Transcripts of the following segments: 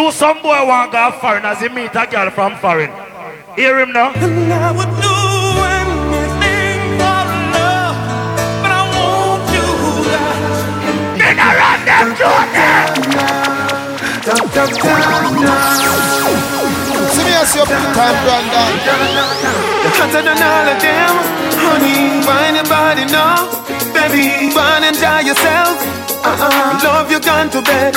Do some boy want go foreign as he meet a girl from foreign. Hear him now. And I would do anything for love, but I won't do that. Then I run them See me as your time, Brandon. You're hotter than all of them, honey. Find your body now, baby. Burn and enjoy yourself. Uh-uh. Love you gone to bed.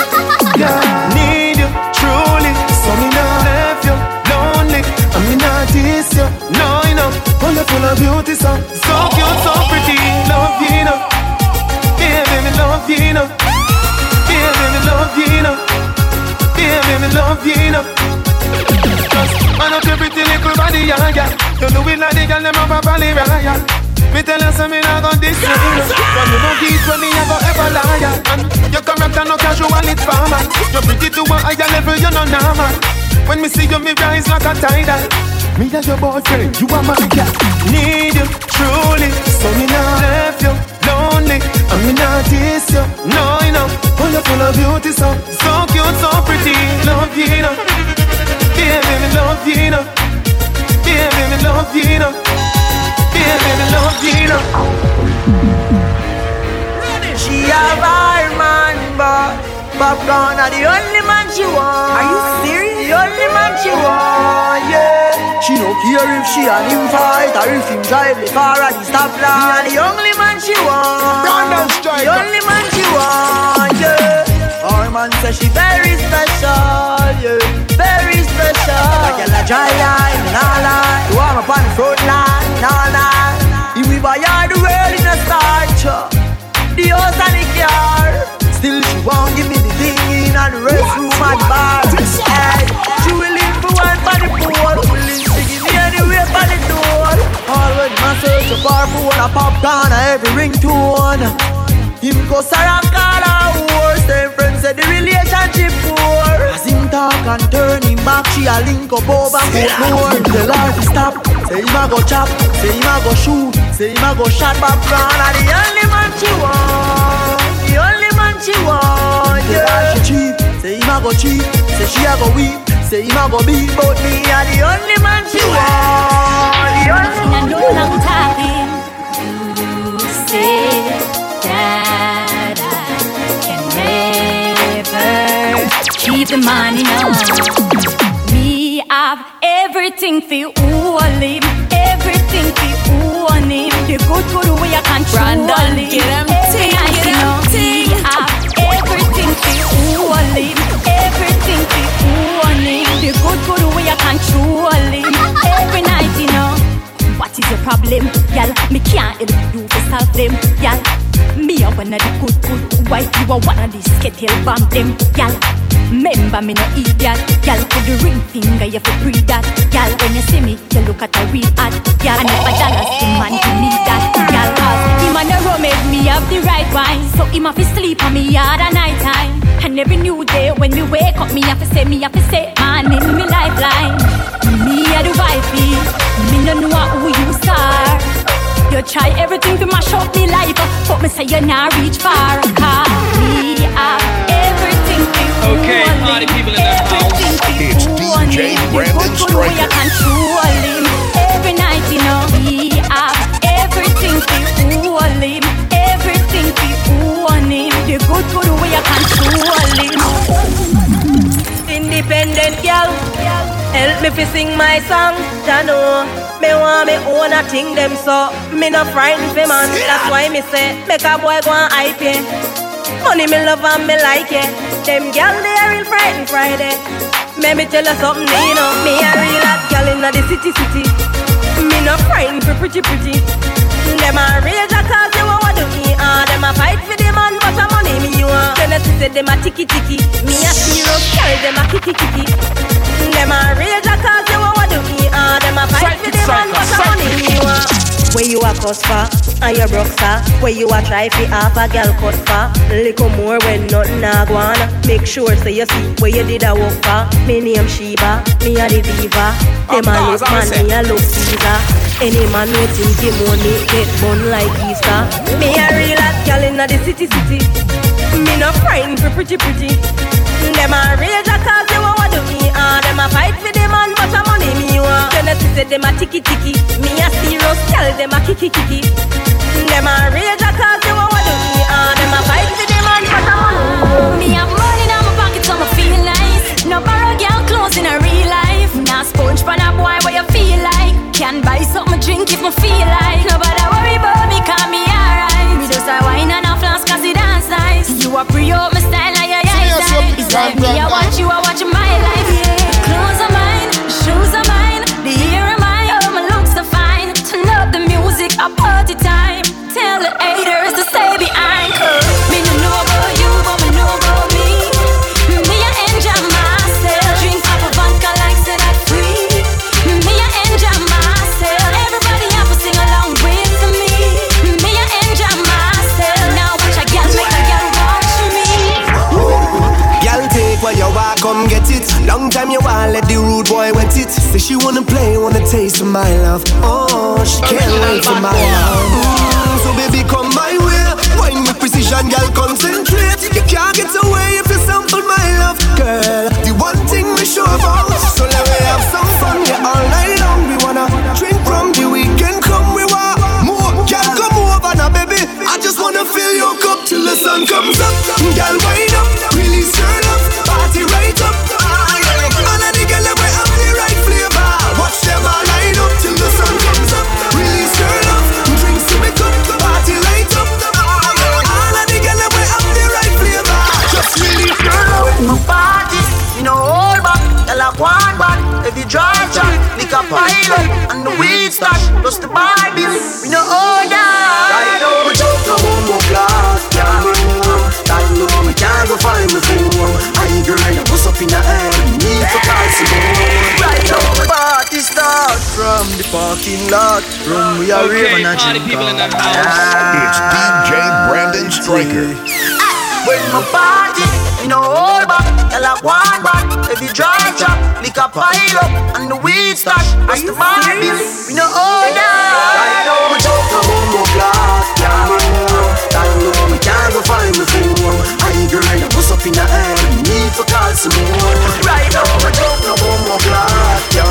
Yeah, need you truly. So me not left you lonely. I mean not this you. No, you know. Full of full of beauty, so so cute, so pretty. Love you, know. Yeah, baby, love you, know. Yeah, baby, love you, know. Yeah, baby, love you, know. Man up your pretty little body, yeah, yeah. You do it like the girl them up a valley, yeah, Me tell you something I got this year. From you don't get when me I go ever lie. And your character no casual, it's formal. You're pretty to a higher level, you're not normal. When me see you, me rise like a tidal. Me as your boyfriend, you are my girl. Need you truly, so me not left you lonely. I me not diss you, no, you know. Oh, you're full of beauty, so so cute, so pretty. Love you, you know. Yeah, baby, love you, know. Yeah, baby, love you, know. Yeah, baby, love you, know. She a bad man, but Popcaan are the only man she want. Are you serious? The only man she want, yeah. She no care if she and him fight or if him drive the car at the stoplight. The only man she want. Brandon Striker. The only man she want, yeah. Our man say she very special, yeah. Very special. Like a dry line, nah lie. You want up on the front line, nah lie. If we buy all the world in a starch, the house and the car. Still she won't give me the thing in and the restroom and bar. Hey, she willing for one for the poor, willing to give me anywhere for the door. Already my search a bar for a popcorn every ringtone. Him go Sarah call her whore. Same friends said the relationship poor. As him talk and turn back, she a link up over foot more. Tell her to stop. Say him a go chop. Say him a go shoot. Say him a go shot Popcaan. And the only man she want. The only man she want. Yeah. She cheap. Say him a go cheap. Say she a go weep. Say him a go beat. But me a the only man she want. The only In a no long time, you say that I can never keep the money now. Have everything all him, everything for all him. The good good way I control Brandon, him. get 'em Every ting, night, get you 'em know, ting. Me have your problem, y'all? Me can't help you to solve them, y'all. Me a one of the good, good wife. You are one of the skittle bomb them, y'all. Remember me no idiot, y'all. Put the ring finger, you fi breathe that, y'all. When you see me, you look at a real ad, y'all. If a dollars, the man you need that, y'all. Cause him and the rum make me have the right wine, so him have to sleep on me hard at night time. And every new day when me wake up, me have to say, me have to say, man in me lifeline. Me a the wifey, me no know who you are. You try everything to mash up me life, but me say you not reach far. Cause me have everything to Okay, hold party him. people in the house. Everything to It's hold DJ him. The Brandon good, good way I Stryker. control. Every night, you know, he have everything him. Everything hold him. The good, good way I control him. Independent girl, help me fi sing my song. Ya know, me want me own a thing them so me no frightened fi man. That's why me say make a boy go and hype it. Money me love and me like it. Them girl they a real frightened Friday. Let me tell you something, you know. Me a real hot girl inna the city city. Me no frightened for pretty pretty. Them a rage cause you want do me ah. Them a fight for the man but a money me want. Then I say them a ticky ticky. Me a serious carry them a kicky kicky. Them a rage a cause you want do me ah. Them a fight for the man but a money me want. Where you a cuss for, and you broke for Where you a try fi half a girl cut for. Little more when nothing a go on. Make sure say you see where you did a walk for. Me name Sheba, me a the diva. Them a look man, me a look Caesar. Any man who think him money get bun like Easter. Me a real hot girl inna the city city. Me no frightened for pretty pretty. Them a rage a fight with them man, but a money me want. Tell us say them a tiki tiki, me a serious girl, them a kiki kiki. Them a rage a cause they want what do me and them a fight with them man, but a money. Me have money in my pocket, so me feel nice. No borrow girl clothes in a real life. Now sponge for a boy, what you feel like? Can buy something drink if me feel like. Nobody worry about me, call me alright. Me just a wine and a flask cause it dance nice. You a pre-up my style, like yeah, yeah, yeah. Me, I want you, I watch my life. Clothes are Take you want, come get it. Long time you want, let the rude boy wet it. Say she wanna play, wanna taste of my love. Oh, she can't wait for my love. Mm, so baby, come my way. Wine with precision, girl, concentrate. You can't get away if you sample my love, girl. The one thing we sure about. So let me have some fun, yeah, all night long. We wanna drink from the weekend, come we want more. Girl, come over now, baby. I just wanna fill your cup till the sun comes up. Girl, wind up, a pilot and the weed stash. Plus the Bible, we know all that. Right now, we jump no bumbo class, yeah. That know me can't go find my phone. I girl, I bust up in the air, need to call some more. Right now, my party start from the parking lot. Room we are Okay, raving and party people in the house. It's DJ Brandon Striker. Ah, when my party, you know, hold back. Tell a one back. If you dry chop, lick a pile up and the weed stash. Plus the Bible, we know all Right that. now, we jump no bumbo class, yeah. That know me can't go find my phone. I girl, I bust up in the air, need to call some more. Right now, we jump no bumbo class, yeah.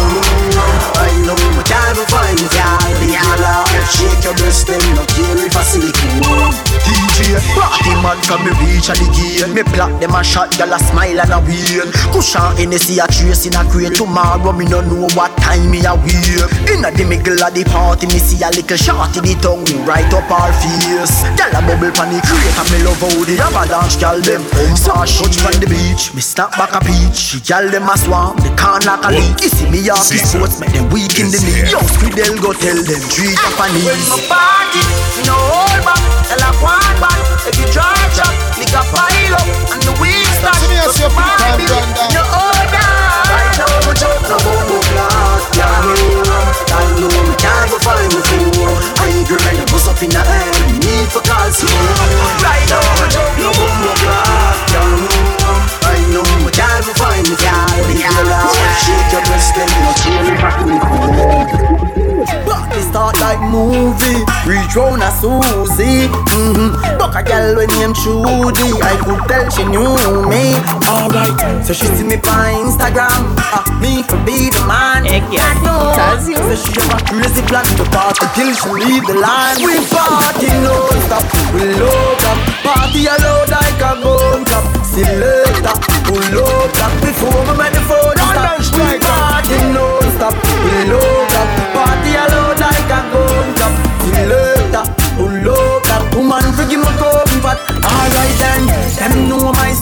I know me can't go find my phone. Yeah, shake your breast, them no care if I see it. DJ, party man from me reach at the gate Me block them a shot, gyal a smile and a wait Cushion Hennessy a trace in a crate. Tomorrow me no know what time me a wake. Inna the middle of the party me see a little shot in the tongue Me right up our face. Gyal a bubble pan the crate and me love how the avalanche gyal them Saw touch from the beach, me snap back a peach. Gyal them a swarm, they can't knock a leak You see me off the sports, make them weak in the knee Yo, Squidel go tell them treat up a knees party, you know hold back. Tell a one back If you dry chop, lick a pile up And the weed stash See me as your big time Brandon. You hold that Right now, we jump no bumbo class, yeah. That know me can't go find my phone. I girl, I bust up in the air, need to call some more. Right now, we jump no bumbo class, yeah. I know me can't go find my phone. Yeah, shake your breast, then you chill back with me. Start like movie. Reach round a Susie. Mm-hmm. Buck a girl when name Trudy. I could tell she knew me. Alright, so she see me on Instagram. Uh, Me for be the man. I know. So she have a crazy plan to party till she leave the line We party non-stop, we load up. Party a load like a gun clap See we load up. Before me make the phone stop. Party non-stop, we load up. Party a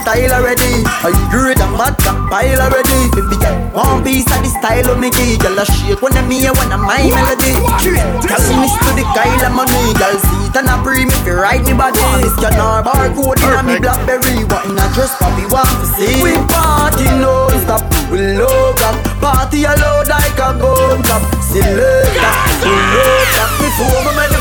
style already. I heard a bad back pile already. If you get one piece of the style of me key Girl a shake. When I'm here when I'm my melody. Girl miss to the Kyle money. Girl see it and a breathe me fi ride me body. This can our barcode in a me blackberry. What in a dress papi want to see? We party non-stop, we load up Party a load like a clap See later, we load up me phone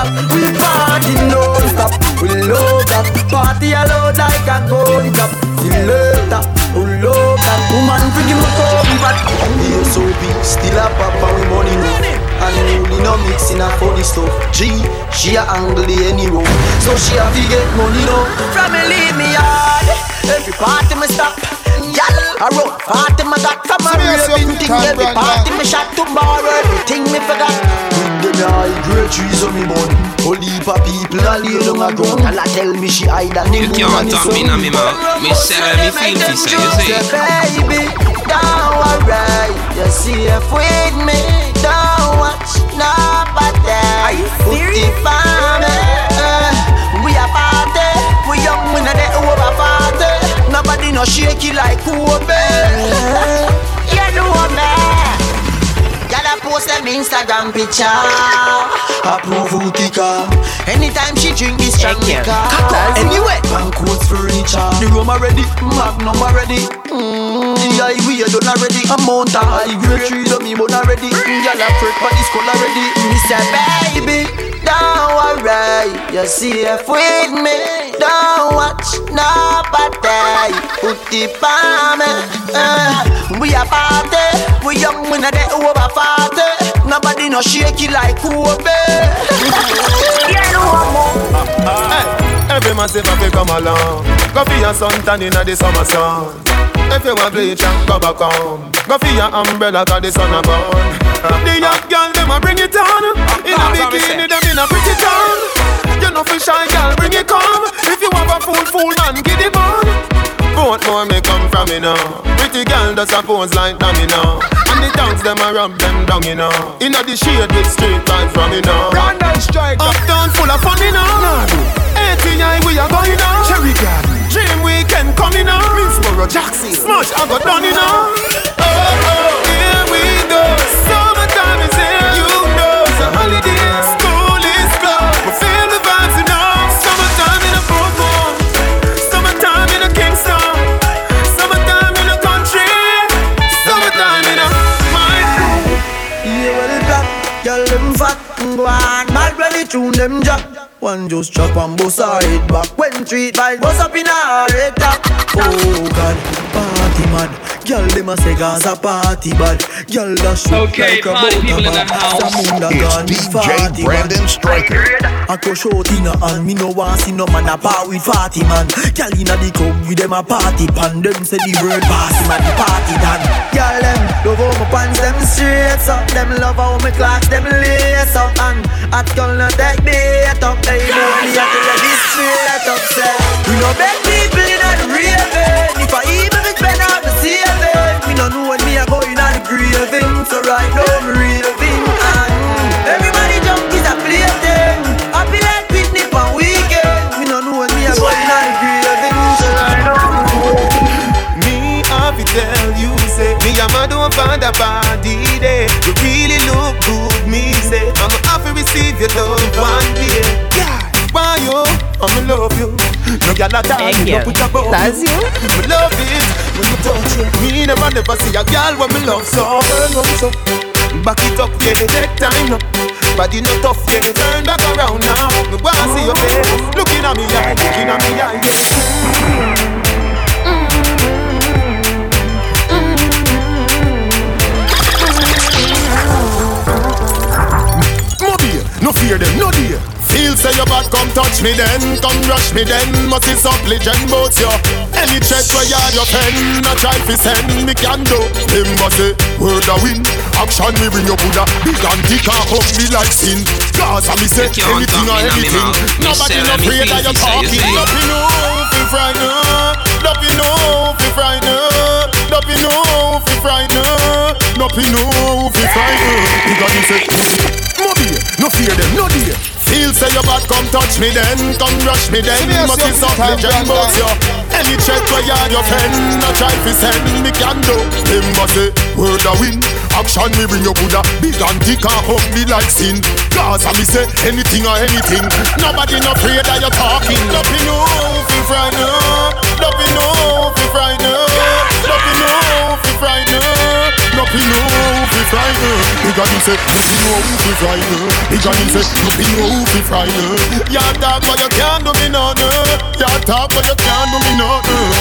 stop We party non-stop, we load up. Party a load like a gun clap See later, we load up. Woman forgive me comfort Here so big, still a pop and we money no And really no mixing a funny stuff. G, she a angle the any room So she a fi get money no From me leave me hard Every party me stop. Y'all I wrote party my got from a raving thing. Every party me shot tomorrow, everything me forgot. Good them high grade trees on me bun. Whole heap of people a lay down a ground. And I tell me she hide and the You can't talk me in my mouth. Me say me feel this, eh, you see. Baby, don't worry, you safe with me. Don't watch nobody. Are you serious? Nobody no shaky like Kobe. you know me. Gyal a post them Instagram picture. Approve who kicker. Anytime she drink this strong liquor. Anyway Banquets furniture The room already Magnum already mm, The highway done already. A mountain high grade tree me bun already. Gyal a fret but this skull already say baby Don't worry You're safe with me. Don't watch nobody. Put the palm uh, We a party. We young we not the over party. Nobody no shaky like Kobe Yeah, no more every massive have to come along. Go for your suntan inna the summer sun. If you want bleach and go back home. Go for your umbrella 'cause the sun a burn. The young girl them a bring it on. In a bikini them in a pretty town. You know for shy girl bring it come. If you have a fool fool man give it on. Both more may come from me now. Pretty girl does a pose like dummy now. And the dogs them a rub them down you know. Inna the shade with straight vibes from me now. Brandon strike. Uptown full of fun you know. ATI we are going now. Cherry Garden. Dream weekend coming now. Minsboro Jackson. Smash I got done you know. Oh, oh oh here we go. Summertime is here. You know it's a holiday. School is closed. We feel the vibes you know. Summertime in a Portmore. Summertime in a Kingston. Summertime in a country. Summertime in a my Yeah, well it black Girl them fat Go on Mad when tune them jack One just chop and bust her head back. When treat vibes bust up in her head top. Oh God Party mad Girl them a say Gaza party bad Girl that shoot Okay, like a party boat people in the house. Samunda It's gone DJ party Brandon Striker. I go short in a hand, me no want see no man a part with party man. Gyal inna the club with them a party pan. Them say the word party man, the party done. Gyal them love how my pants them straight up. Them love how my clocks them lace up. And at girl no take bait up. They know me I tell you this straight up. Say we no beg people inna the raving. If I even the saving, me no know when me a go inna the graving. So right now me raving and everybody jump is a plaything. Happy like picnic on weekend. Me no know when me a going on the graving. So right now. Me have to tell you, say Me and my don't find a body day You really look good, me say I'm to receive your love one day God, why you? I'ma love you. No gyal a die, Thank you. no put above That's you? Me love it. When you touch it Me never never see a gyal when me love so. Turn up so. Back it up, yeah, take time now. Body no tough, yeah, turn back around now. Me wanna see your face. Looking at me eye, looking at me eye, yeah. No fear them, no dear. Feel say your bad, come touch me then, come rush me then. Must is up legend boats yo. Any threat where you have your pen, no try fi send me can do. Them must say word a win, action me bring your Buddha. Big and thick and hug me like sin. Cause I me say anything or anything. my mouth. Me Nobody no afraid that you're this, say you talking. Nothing no fi frighten. Nothing no fi frighten. Nothing no fi frighten. Nothing no fi frighten. You got me say. Mobile, no fear them, no dear. Feel say your bad, come touch me then, come rush me then. Must be some legend boats yo. Any check where you your pen, no try fi send me can do. Them must say word a win, action me bring your Buddha. Big and thick and hug me like sin. Cause I me say anything or anything. Nobody no afraid that you're talking. Nothing no fi frighten, nothing no fi frighten, nothing no fi frighten, nothing no say, say. You but you can't do me. You but you can't do me.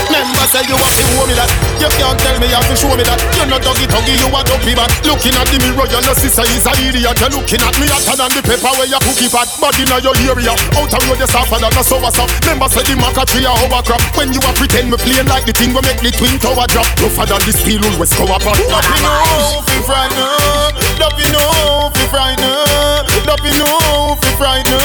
Remember say you have to me that. You can't tell me you have to show me that. You're not you a. Looking at the mirror, you know sister is a idiot. You're looking at me hotter than the pepper where you cookie pot. Body in your area, out of road you suffer that no so what's up. Remember say the maca tree a overcrop. When you pretend me playing like the thing we make the twin tower drop. Rougher than the steel wool West cover pot. Nothing know fi frighten, nothing know fi frighten, nothing know fi frighten,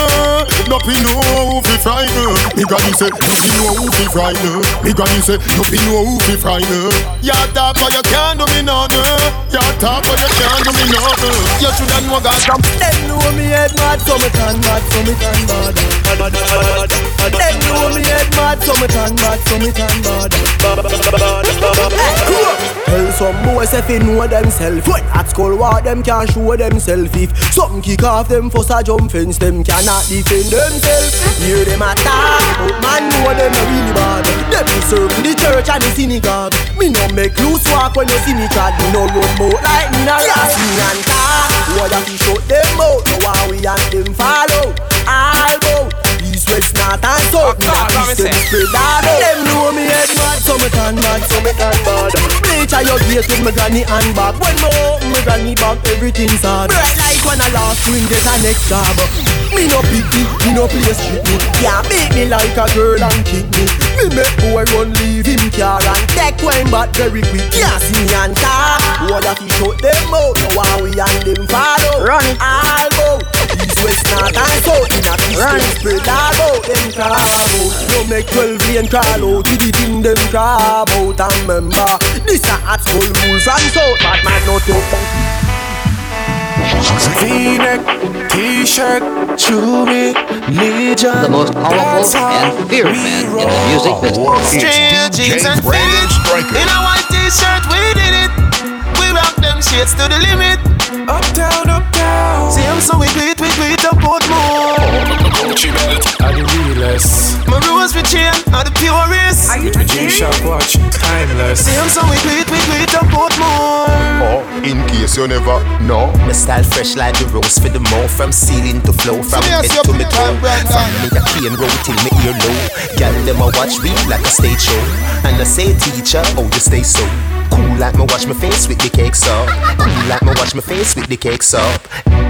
nothing know fi frighten. Me granny say nothing know fi frighten. Me granny say nothing know fi frighten. Ya talk but you can't do me nothing. Ya talk but you can't do me nothing. You shoulda know God from. Them know me head mad, so me turn mad, so me turn bad. Them know me head mad, so me turn mad, so me turn bad. Tell some boys if they know themself When at school what? Them can't show themself If something kick off them for a jump fence Them cannot defend themselves. Hear them attack But man know them a really bad. Them be serving the church and the synagogue. Me no make loose walk when you see me trad Me no run bout like me no last me and talk. Why you fi shut them out So why we and them follow. All bout East, west, north and south. Me a them spread out Them know me head mad So me turn mad, so me turn bad A your face with me granny and back. When me open me granny back everything's hard. Bright like when I last swing get a next job. Me no picky, me no play street me. Can't beat me like a girl and kick me. Me make boy run leave him car and take when back very quick. Can't see me and talk What if he shut them out why we and them follow. Run it. All East, west, north and south In a kiss spread all out Them crawl out make 12 lane crawl out To the thing them crab out And remember This a hot school rule from south man V-neck, t-shirt, Legion. The most powerful and feared man in the music business. Straight jeans and. In a white t-shirt, we did it. We rock them shades to the limit. Uptown, uptown. See him so we do it, we do it up out more. Gucci belt, are the realest. My rose with chain are the purest. Are you My G-Shock watch, timeless. See him so we do it, we do it up out more. Oh, in case you never know. My style fresh like the rose for the more From ceiling to flow From So head to me toe time, Brandon. From me a clean road till me ear low Girl them a watch me like a stage show And I say teacher, oh you stay so Cool like me watch my face with the cakes up Cool like me watch my face with the cakes up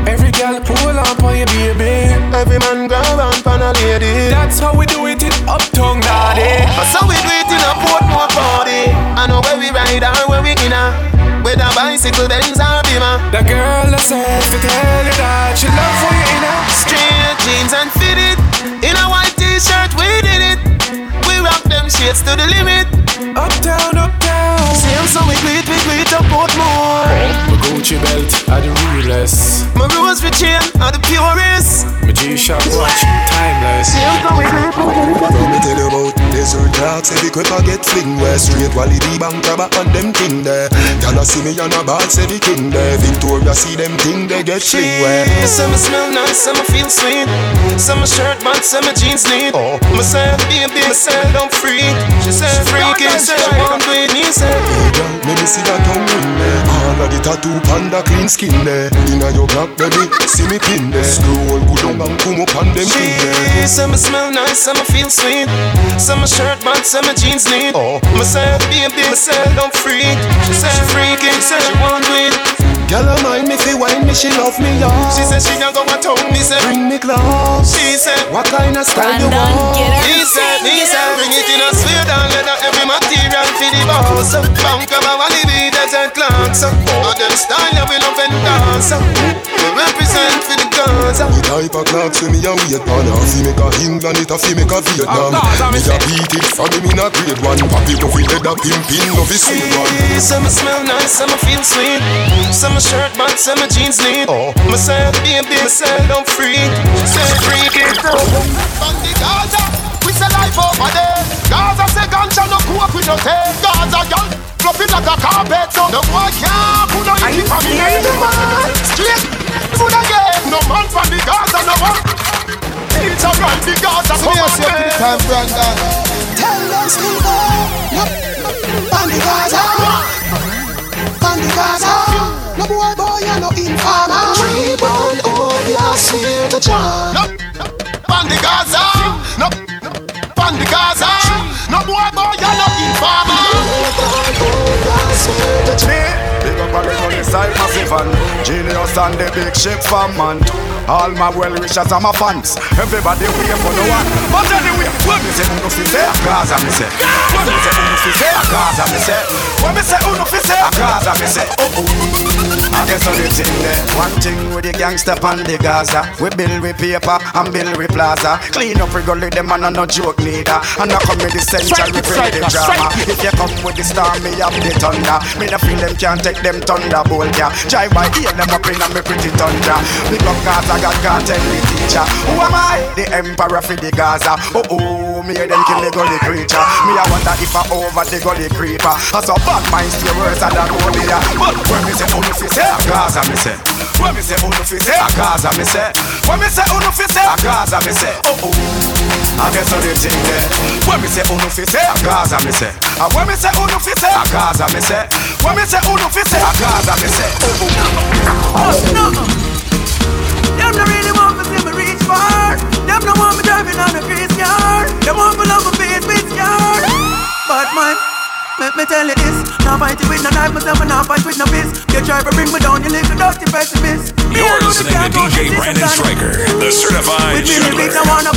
Every girl pull up on your baby. Every man grab on pan a lady. That's how we do it in Uptown, daddy. So we do it in a Portmore party. I know where we ride or where we in a. Whether bicycle, Benz or Beamer. The girl herself to tell you that she love for you in a Straight jeans and fitted. In a white t-shirt, we did it. We rock them shades to the limit. Uptown, uptown. Same so we it, we do it up Portmore. My Gucci belt are the realest. My rose with chain are the purest. My G-Shock watch, timeless. Same so we do it, we do it up Let me tell you desert dogs Every quick I get fling where Straight Wally the bank crab on them thing there Y'all see me on a bad say the king there Victoria see them thing they get fling where Some smell nice, some feel sweet. Some shirt, but some jeans neat. Oh. Myself, baby, myself, don't freak. She said, freaky, said, she want it, me said. Hey girl, let me see that tongue ring there All of the tattoo panda clean skin there Inna your black baby, see me pin there Scroll go down and come up on them thing there some smell nice, some feel sweet. Some shirt, but some jeans neat. Oh. Myself, baby, myself, don't freak. She said, freaky, said, she want to it. Girl I mind me fi wine me, she love me y'all She said, she not go a town, me said. Bring me close She said, What kind of style you want? get He said, he said, bring it in a suede and leather, every material for the boss. Bank of our Louis desert clocks. All them style yeah, we love and dance. We represent for the Gaza. The type of clocks when me a wait on her Fi make a England, it a fi make a Vietnam oh, Me a beat it for them in a grade one Pop it off with leather pimpin, love is sweet one Hey, Some feel nice, some feel sweet. Some shirt, but some jeans neat. Oh. Myself, baby, myself, don't freak. Say freak it. On the Gaza, we say life over there. Gaza say ganja no cook with no take. Gaza young, flop it like a carpet. So no boy can't put no in for me. Straight, Good again, no man from the Gaza, no one. It's alright, the Gaza, no one. Time, Brandon. Tell us to go. On the Gaza. On the Gaza. No boy, boy, you're no informer. Reborn, oh, you're sweet to charm. On the Gaza. No. On the Gaza. No boy, boy, you're no informer. Reborn, oh, you're sweet to charm up on the side, massive and genius and the big ship from man. All my well wishers and my fans. Everybody wait for no one. But anyway, when me say uno fi say, a Gaza me say. When me say uno fi say, a Gaza me say. When me say uno fi say, a Gaza me say. Oh oh. I guess on the thing there. One thing with the gangster pan the Gaza. We build with paper and build with plaza. Clean up regularly them and no joke neither. And I come with the century with the drama. If you come with the storm, me have the thunder. Me no feel them can't take them thunderbolt yeah. Drive by ear them up in a me pretty thunder. Big up Gaza, God can't tell the teacher. Who am I? The emperor for the Gaza. Oh oh, me them kill the gully creature. Me I wonder if I over the gully creeper. As a bad mind stay worse than yeah. But when me say oh me fi say a Gaza me say. When me say oh fi say a Gaza me say. When me say oh fi say a Gaza me say. Oh oh. I guess on the thing there. When me say oh fi say a Gaza me say. And when me say oh fi say a Gaza me say. When me say oh fi say a Gaza me say. Oh oh. no. Them no really want to see me reach far. Them no want me driving on a grease car. Them want me love me face with scar. But man, let me tell you this. Now fight it with no knife, myself and now fight with no fist. You try to bring me down, you little dirty pessimist. Me You're alone listening to can't DJ Brandon and that. Stryker, the certified With me lyrics, I wanna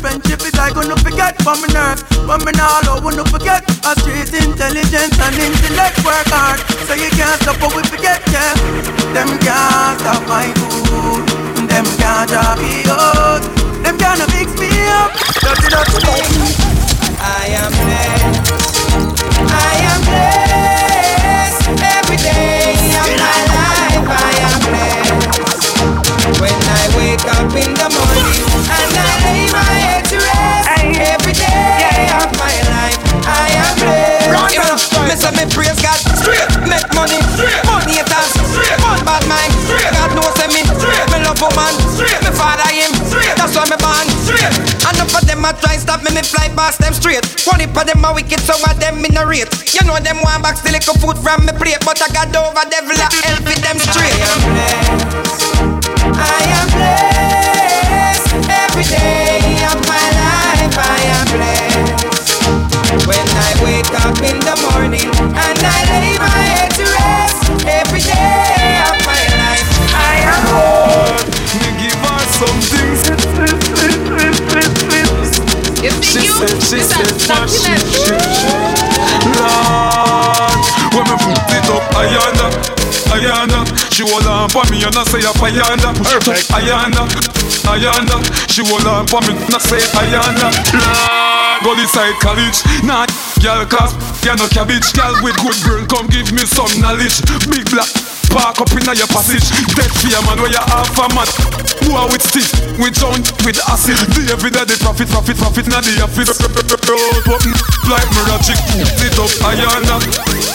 Friendship is I gonna forget from my nerves But me now I wanna forget A street intelligence and intellect work hard So you can't stop what we forget, yeah Them can't stop my food Them can't drop me out Them can't mix me up Dirty, dirty me I am blessed woman straight, me say me praise God. Strip, make money. Strip, money it all. Strip, fund bad mind. Strip, God knows them in. Strip, me love a man. Strip, me father him straight. That's why me born straight. Enough of them a try stop me, me fly past them straight. One of them a wicked, some of them in a rate. You know them want back still little food from me plate, but I got over devil a help with them straight. I am blessed. I am blessed every day said, she said, what she, she, she. Lord, when me put it up, Ayana, Ayana, she hold on for me and I say a Ayana. Perfect. Ayana, Ayana, she hold on for me and I say Ayana. Lord, go inside college, nah, girl, cause you no cabbage, girl with good girl, come give me some knowledge. Big black. Park up in your passage. Dead fear man where you half a man. Boy with stick, with sound, with acid. The every day they profit, profit, profit Now the office. Road up like chick. Sit up Ayana,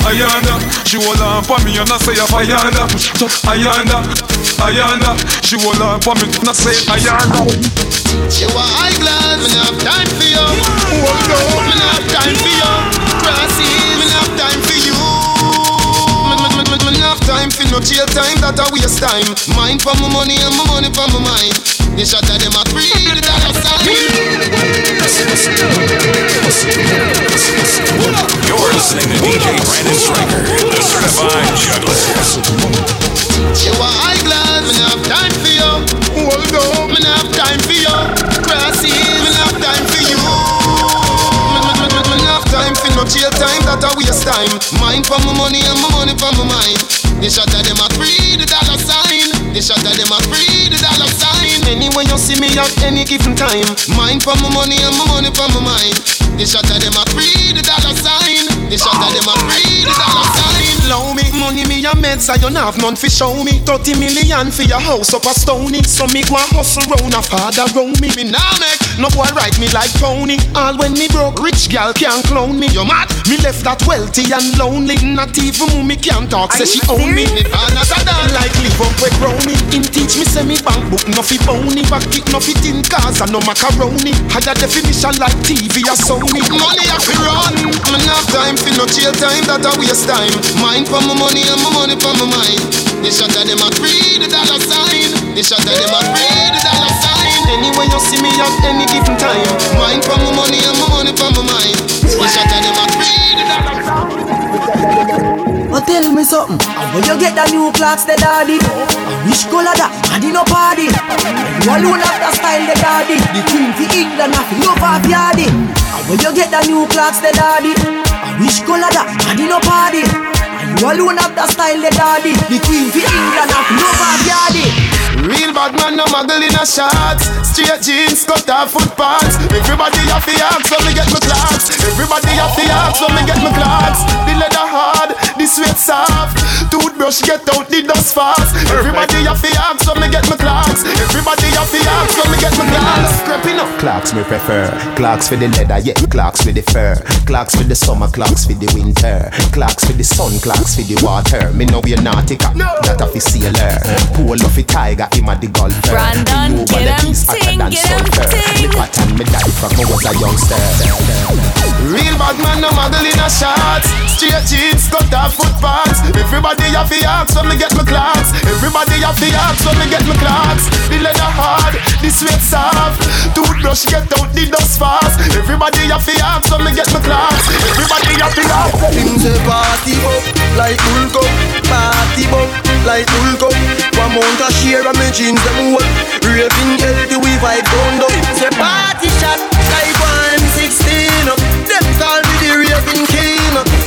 Ayana She hold on for me and I say a Ayana Ayana, Ayana She hold on for me and I say Ayana You are high glass, me have time for you. Hold on, me have time for you. Grassy, no jail time, that a waste time. Mind for my money and my money for my mind. The shot of them a free, the dollar sign. You're listening to DJ Brandon Stryker, the certified juggler. You are high glass, me not have time for you. Hold on, me not have time time, that a waste time. Mind for my money and my money for my mind. The shot of them a free, the dollar sign. The shot of them a free, the dollar sign. Anyway you see me at any given time. Mind for my money and my money for my mind. The shot of them a free, the dollar sign. The shot of them a free, the dollar sign. Low me, money me a meds, I don't have none fi show me. 30 million for your house up a stony. So me go hustle round a father round me. Me now make no boy ride me like pony. All when me broke, rich gal can't clone me. You mad? Me left that wealthy and lonely. Not even mommy can talk, say she own me. Me like live up with brownie. Him teach me say me bank book no fi bony. Back it no fi tin cars and no macaroni. Higher definition like TV or Sony. Money I fi run. Me not have time fi no chill time, that a waste time. Mind for my money and my money for my mind. The shot of them a free the dollar sign. The shot of them a free the dollar sign. Anyway you see me at any given time. Mind for my money and my money for my mind. We shot at them a greedy Oh, tell me something. How will you get the new clocks, the daddy? Which color that? And no party. You alone have the style, the daddy. The queen for England, have to love of yardy. How will you get the new clocks, the daddy? Which color that? And no party. You alone have the style, the daddy. The queen for England, have to love of yardy. Real bad man, no muggle in a shots. Straight jeans, cut off foot pants. Everybody have the axe, so me get my clocks. Everybody have the axe, so me get my clocks. The leather hard, the sweat soft. Toothbrush get out the dust fast. Everybody have the axe, so me get my clocks. Everybody have the axe, so me get my clocks. Creeping up. Clocks me prefer. Clocks for the leather, yeah. Clocks for the fur. Clocks for the summer, clocks for the winter. Clocks for the sun, clocks for the water. Me know we're nautica, that of a sailor. Pool of a tiger, him a the golfer. Brandon, Me over get the him east hotter ting, than get him sulfur. ting. Me pattern me daddy from I was a youngster. Real bad man, no muggle in a shots. Straight jeans, cut off foot pants. Everybody have the axe, so me get my clocks. Everybody have the axe, so me get my clocks. The leather hard, the sweat soft. Toothbrush get out the dust fast. Everybody have the axe, so me get my clocks. Everybody have the axe. Him say party up like Hulk up Party up like Hulk up One month a share of me jeans them hold Raving healthy we vibe down down Him say party shot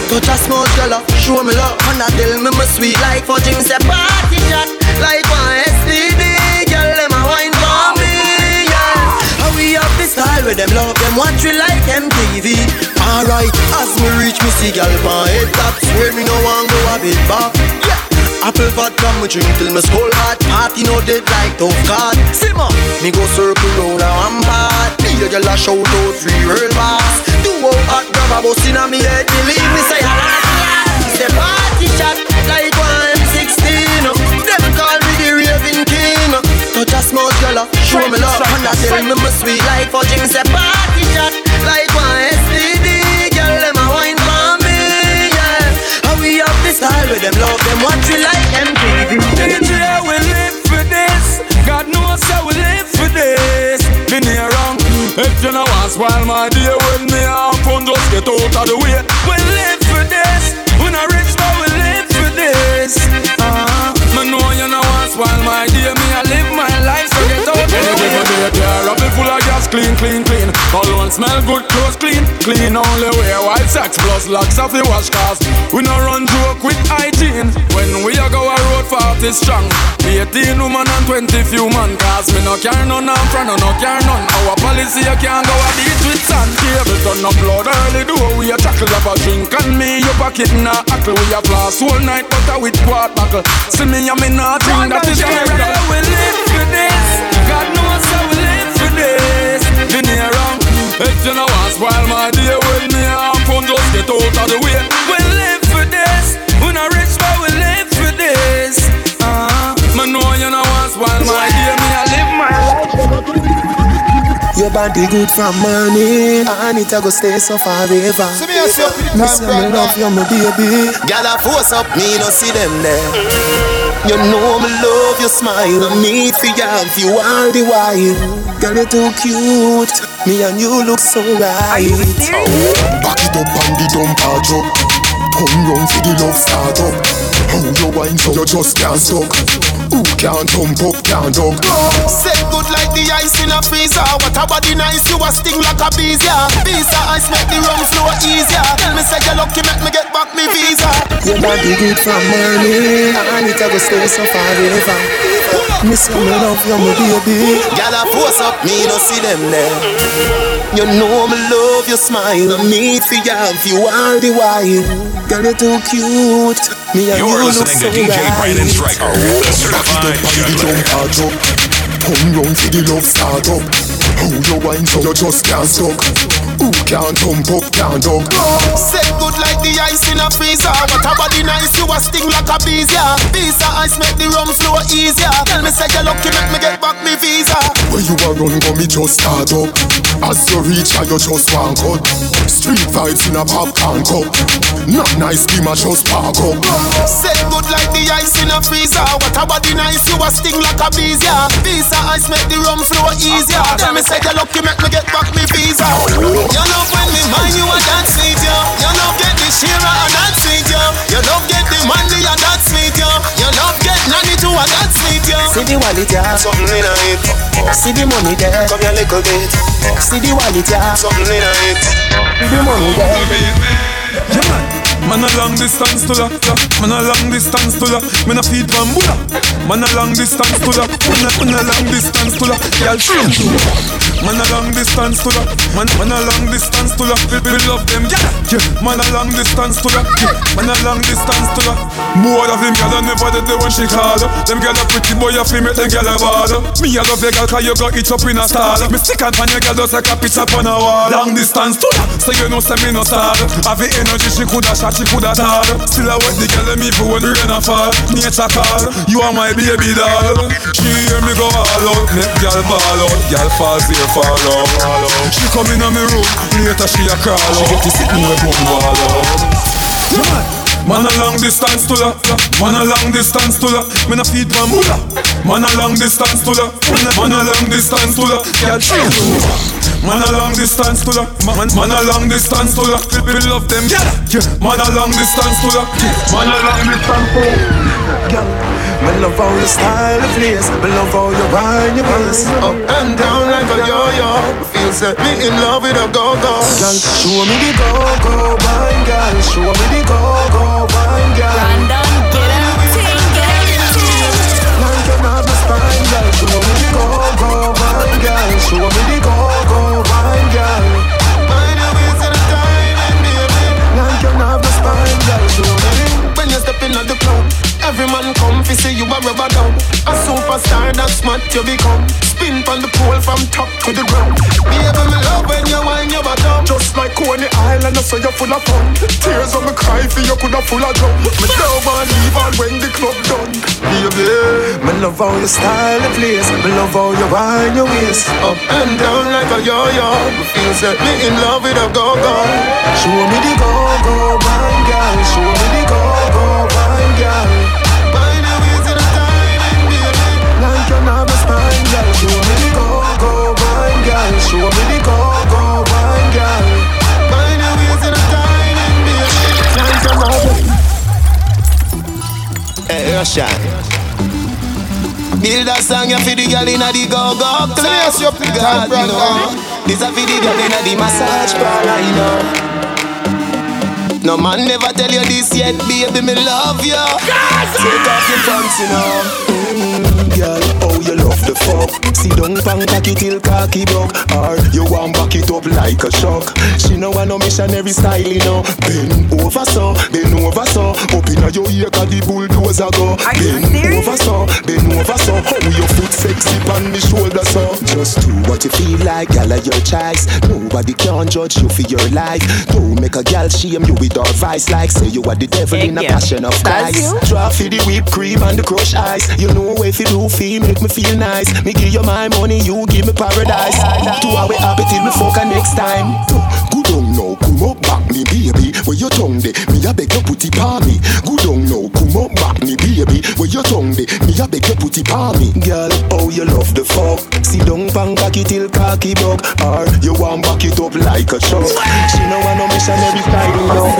Touch a small girl show me love. And I tell me me sweet like fudge Him say party shot like one STD Girl them a wine for me yeah. How we have the style with them love them watch we like MTV Alright, as me reach me see gal pan head top Swear me no want go a bit back. Yeah. Apple vodka me drink till me skull hot. Party no dead like tough card Simmer, me go circle round a one part Need a gal a shout out free world boss Do out grab a bus inna me head Believe me say lot Say party shot like one M16 Them call me the raving king. Touch a small girl, show me love. And I tell me me sweet like fudge oh, Me say party shot like one STD Girl, them a wine for me, yeah. How we have the style with them love. Them What we like MTV DJ, we live for this. God knows how we live for this. Been here wrong. If you know once while my dear when me have fun, just get out of the way. We live for this. We not rich, but we live for this. Uh-huh. Me know you know once while my dear me I live my life. Day, car up full of gas, clean, clean, clean. All one smell good, clothes clean, clean. Only wear white socks plus locks of the wash cars. We no run joke with hygiene. When we a go a road 40 strong. 18 woman and 20 few man. Cause me no care none and friend, no care none. Our policy you can't go a beat with sand. Table turn up blood early do we a tackle up a drink and me your pocket na ackle. We a blast whole night butter with quart buckle. See me and me nothing that is illegal. Your body good from morning And it a go stay so forever. See me a see up in the Me time, say me Brandon. love you, my baby. Girl, I force up, me no see them there. You know me love your smile Need for you, have you all the while. Girl, you too cute. Me and you look so right. Oh. Back it up and the dumper drop. Come round for the love start up. How you wine so you just can't stop. Who can't jump up, can't dog? Set good like the ice in a freezer. What a body nice, you a sting like a bees, yeah. Visa ice make the rum flow easier. Tell me say you lucky, make me get back me visa. Your body good from morning And it a go stay so forever Me say me love you, my baby Girl, I force up, me no see them there You know me love your smile I Need for you, have you all the while Girl, you're too cute Me and You're you look listening so to DJ right Brandon Stryker, the certified juggler. Come round for the love start up. How you wine so you just can't stop. Who can't jump up, can't dog? Set good like the ice in a freezer. What a body nice, you a sting like a bees, yeah. Visa ice make the rum flow easier. Tell me say you lucky, make me get back me visa. When you a run go me just start up As you reach and you just one cut Street vibes in a popcorn cup Not nice, be my just park up Set good like the ice in a freezer. What a body nice, you a sting like a bees, yeah. Visa ice make the rum flow easier. Tell me say you lucky, make me get back me visa. You love when me mind you a that sweet, yeah. You love get the shira and that sweet, yeah. You love get the money and that sweet, yeah. You love get nanny to a that sweet, yeah. See the wallet, yeah. Something in it. See the money there. Come here little bit. See the wallet, yeah. Something in it. See the money there. Yeah, man. Man a long distance to ya, man a long distance to ya. Me a feed bambula. Man a long distance to ya, man a, man a long distance to ya. Girl, show Man a long distance to ya, man man a long distance to ya. We, we love them, yeah. yeah. Man a long distance to ya, yeah. man a long distance to ya. More of them gyal never did when she call. Them gyal a pretty boy, a fi make them gyal a bad. Me a love your gyal 'cause you got it up in a style. Me stick and pan your gyal just like a picture on a wall. Long distance to ya, so you know say me no sad. Have the energy she coulda shot, she coulda tall. Still I wet the girl me for when the rain a fall. Nature call, you are my baby doll. She hear me go all out, make girl ball out. Girl fall here, fall out. She come in on me room, later she a crawl. She get to sit me with one wall out. Man a long distance to ya, man a long distance to ya. Me na feed bambula. Man a long distance to ya, man a, long distance to ya. Girl, she Man a long distance to ya, man, man a long distance to. We, we love them, yeah. Man a long distance to ya, man a long distance to ya. Me love how you style the place Me love how you wind your waist Up and down like a yo-yo. Feel set me in love with a go-go. Girl, show me the go-go wine, girl. Show me the go-go wine, girl. London, get up, ting, get up, ting. Like you have the spine, girl. Show me the go-go wine, girl. Show me the go-go wine, girl. Mind your waist and the timing, baby. Like you have the spine, girl. Show me When you step in at the club Every man come fi see you a rubber dub A superstar that's smart you become. Spin from the pole from top to the ground. Baby me love when you wind your bottom Just like Coney Island, I say you're full of fun. Tears on me cry for you coulda full of drum. Me love and leave all when the club done. Baby, Me love how you style the place. Me love how you wind your waist. Up and down like a yo-yo. Me feel set me in love with a go-go. Show me the go-go wine, girl. Show me the go-go wine, girl Show me the go-go wine, girl. Wind your waist to the timing, baby you have a Hey, eh, eh, Russian. Build a song you for the girl inna the go-go club Yes, you time, God, you brother. know. This a for the girl inna the massage parlor, you know No man never tell you this yet, baby, me love you Take off your pants, you know. Mm, Girl, oh you love the fuck? See down pan cocky till cocky buck Or you want back it up like a shock She know I no missionary style, you know. Bend over so, bend over so. Up inna your ear 'cause the bulldozer go. Bend over so, bend over so. How your foot sexy on the shoulder so? Just do what you feel like, gal your choice. Nobody can judge you for your life. Don't make a gal shame you with her vice Like say you are the devil in a yeah. passion of Christ. Drop for the whipped cream and the crushed ice You know if you do feel make me feel nice Me give you my money, you give me paradise Two hour happy till me fuck next time Good on now, come up back me baby. Where your tongue de? Me a beg you put it on me. Good on now, come up back me baby. Where your tongue de? Me a beg you put it me. Girl, oh you love the fuck See down pan cocky till cocky buck Or you want back it up like a truck She know I no missionary style, you know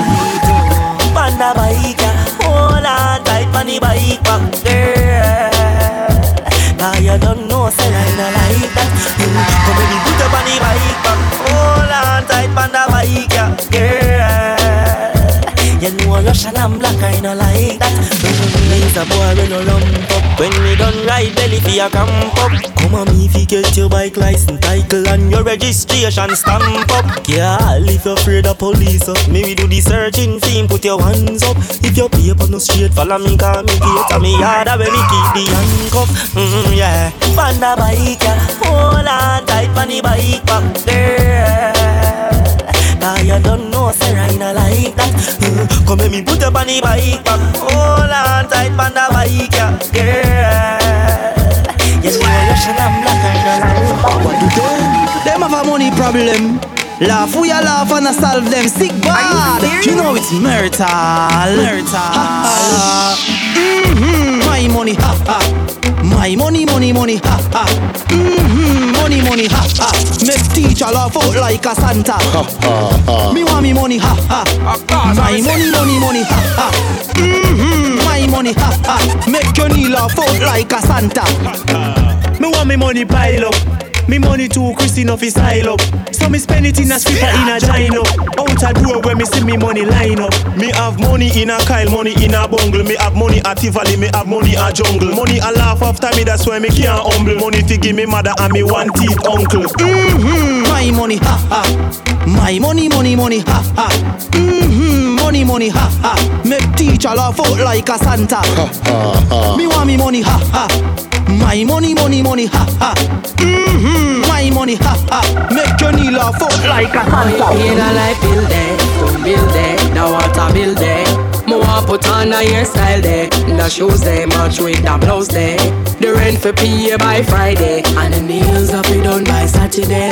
Panda bike, hold on tight on the bike girl. Now you don't know, say I not like that. You come in, put up on the bike back, hold on tight on the bike, girl. You know Russian and black, I not like that. Me's a boy when no lump up. When we done ride belly for your camp up. Come on me if you get your bike license title and your registration stamp up. Yeah, if you're afraid of police up, maybe do the searching theme, put your hands up. If your paper no straight, follow me, call me gate, me yard when me keep the handcuff. Mm, yeah, panda bike, yeah. hold on tight on the bike back there. Cause you don't know, say I not like that Mm, Come let me put up on the bike back Hold on tight on the bike, yeah Girl You know Russian and black, like What do them? Them have a money problem. Laugh, we a laugh and a solve them sick bad. You know it's murder, murder. Mm. money, ha ha. Mm-hmm, money, money, ha ha. Make teacher laugh out like a Santa. Ha ha ha. Me want me money, ha ha. My money, money, money, ha ha. Mm-hmm, my money, ha ha. Make your knee laugh out like a Santa. Me want me money pile up. Me money too Christine off his style up. So me spend it in a stripper in a gino. Out a door where me see me money line up. Me have money in a Kyle, money in a bungle. Me have money at Tivoli, me have money at jungle. Money a laugh after me, that's why me can't humble. Money to give me mother and me one teeth uncle. Mm-hmm, my money, ha ha. My money, money, money, ha ha. Mm-hmm, money, money, ha ha. Make teacher laugh out like a Santa. Ha ha ha. Me want me money, ha ha. My money, money, money, ha ha. Mm-hmm. My money, ha ha. Make your knee laugh out like a Santa. In a life build it, don't build it, the water build it. Want put on a hairstyle there, the shoes they match with the blouse there. The rent for pay by Friday, and the nails up be done by Saturday.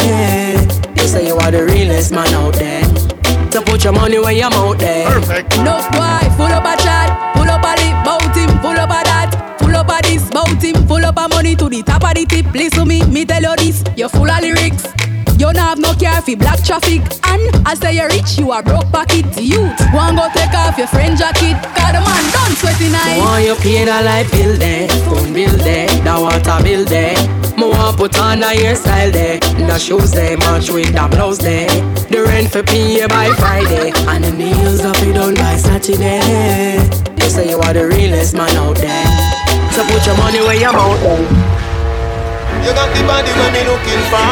You say you are the realest man out there. So put your money where your mouth out there. Perfect. No boy, full up a chat, full up a lip, bout him, full up a that. Full up of this, bout him, full up of money to the top of the tip. Listen to me, me tell you this, you're full of lyrics. You don't have no care for black traffic. And I say you're rich, you are broke pocket. Youth, one go take off your friend jacket. Cause the man done sweating night Want you pay the light bill there Phone bill there, the water bill there Me want put on the hairstyle there. The shoes there match with the blouse there. The rent for pay by Friday. And the nails up be done by Saturday. You say you are the realest man out there. So put your money where your mouth You got the body when me looking for.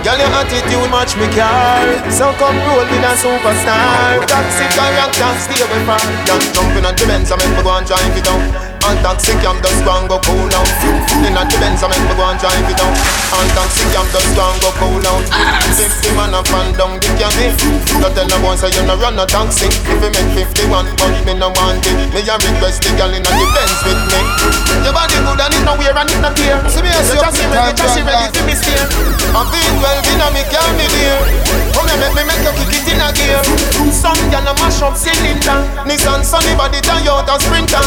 Girl, your attitude match me car So come roll with a superstar. Toxic character, stay away from. Young jumping on the Benz, I make me go and drive it down all taxi cam just go and go cool down. In a the Benz I make me go and drive it down. All taxi cam just go and go cool down. Fifty man a fan down the cabin Don't tell no boy say you no run a taxi. If you make fifty one but me no want it. Me a request the girl in a the Benz with me. Your body good and it no wear and it no tear. See me as you. just ready, just ready to me steer. I'm feel well in a me can me dear Come here make me make you kick it in a gear. Some girl a mash up cylinder. Nissan Sunny body tie out a sprinter.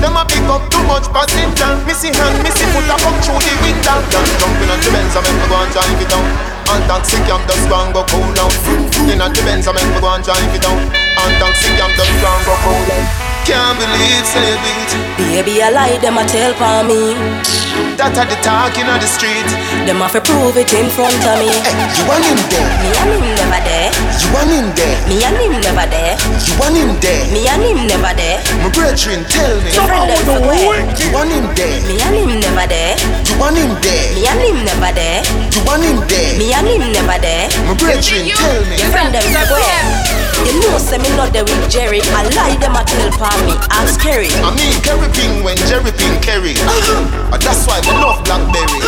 Them a pick up too much passenger. Missy hand, missy foot a come through the window. Girl jumping on the Benz, I make me go and drive it down. And taxi cam just go and go cool down. In the Benz, I make me go and drive it down. And taxi cam just go and go cool down. Can't believe, say it. Baby, I lie, them a tell for me. That are the talking on the street. Them have to prove it in front of me. Hey, you want him there? Me and him never there. You want him there? Me and him never there. You want him there? Me and him never there. My brethren, tell me. Your friend them for where? You want him there? Me and him never there. You want him there? Me and him never there. You want him there? Me and him never there. My brethren, tell me. Your friend them for where? You know, say me not there with Jerry. I lie them a tell for me. Ask Kerry. I mean Kerry Ping when Jerry Ping Kerry. Uh, that's why I love Blackberry.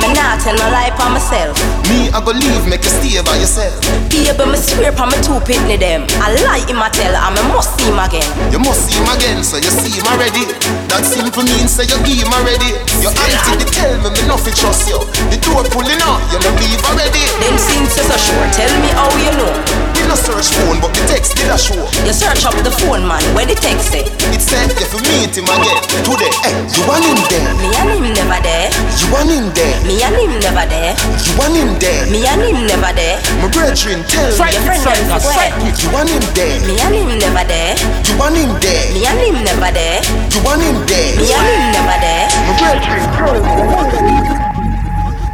Me not tell no lie for myself. Me, I go leave, make you stay by yourself. Baby, me swear for me two pitney them. I lie him a tell, I me must see him again. You must see him again, so you see him already. That simple means say you give him already. Your auntie they tell me me nothing trust you. The door pulling up, you no leave already. Then since so sure, tell me how you know. No search phone, but the text did a show. You search up the phone, man. Where the text say? It said if eh, you meet him again today. Hey, you want him there? Me and him never there. You want him there? Me and him never there. You want him there? Me and him never there. My brethren, tell me. Your friend them swear. You want him there? Me and him never there. You want him there? Me and him never there. You want him there? Me and him never there. My brethren, tell me.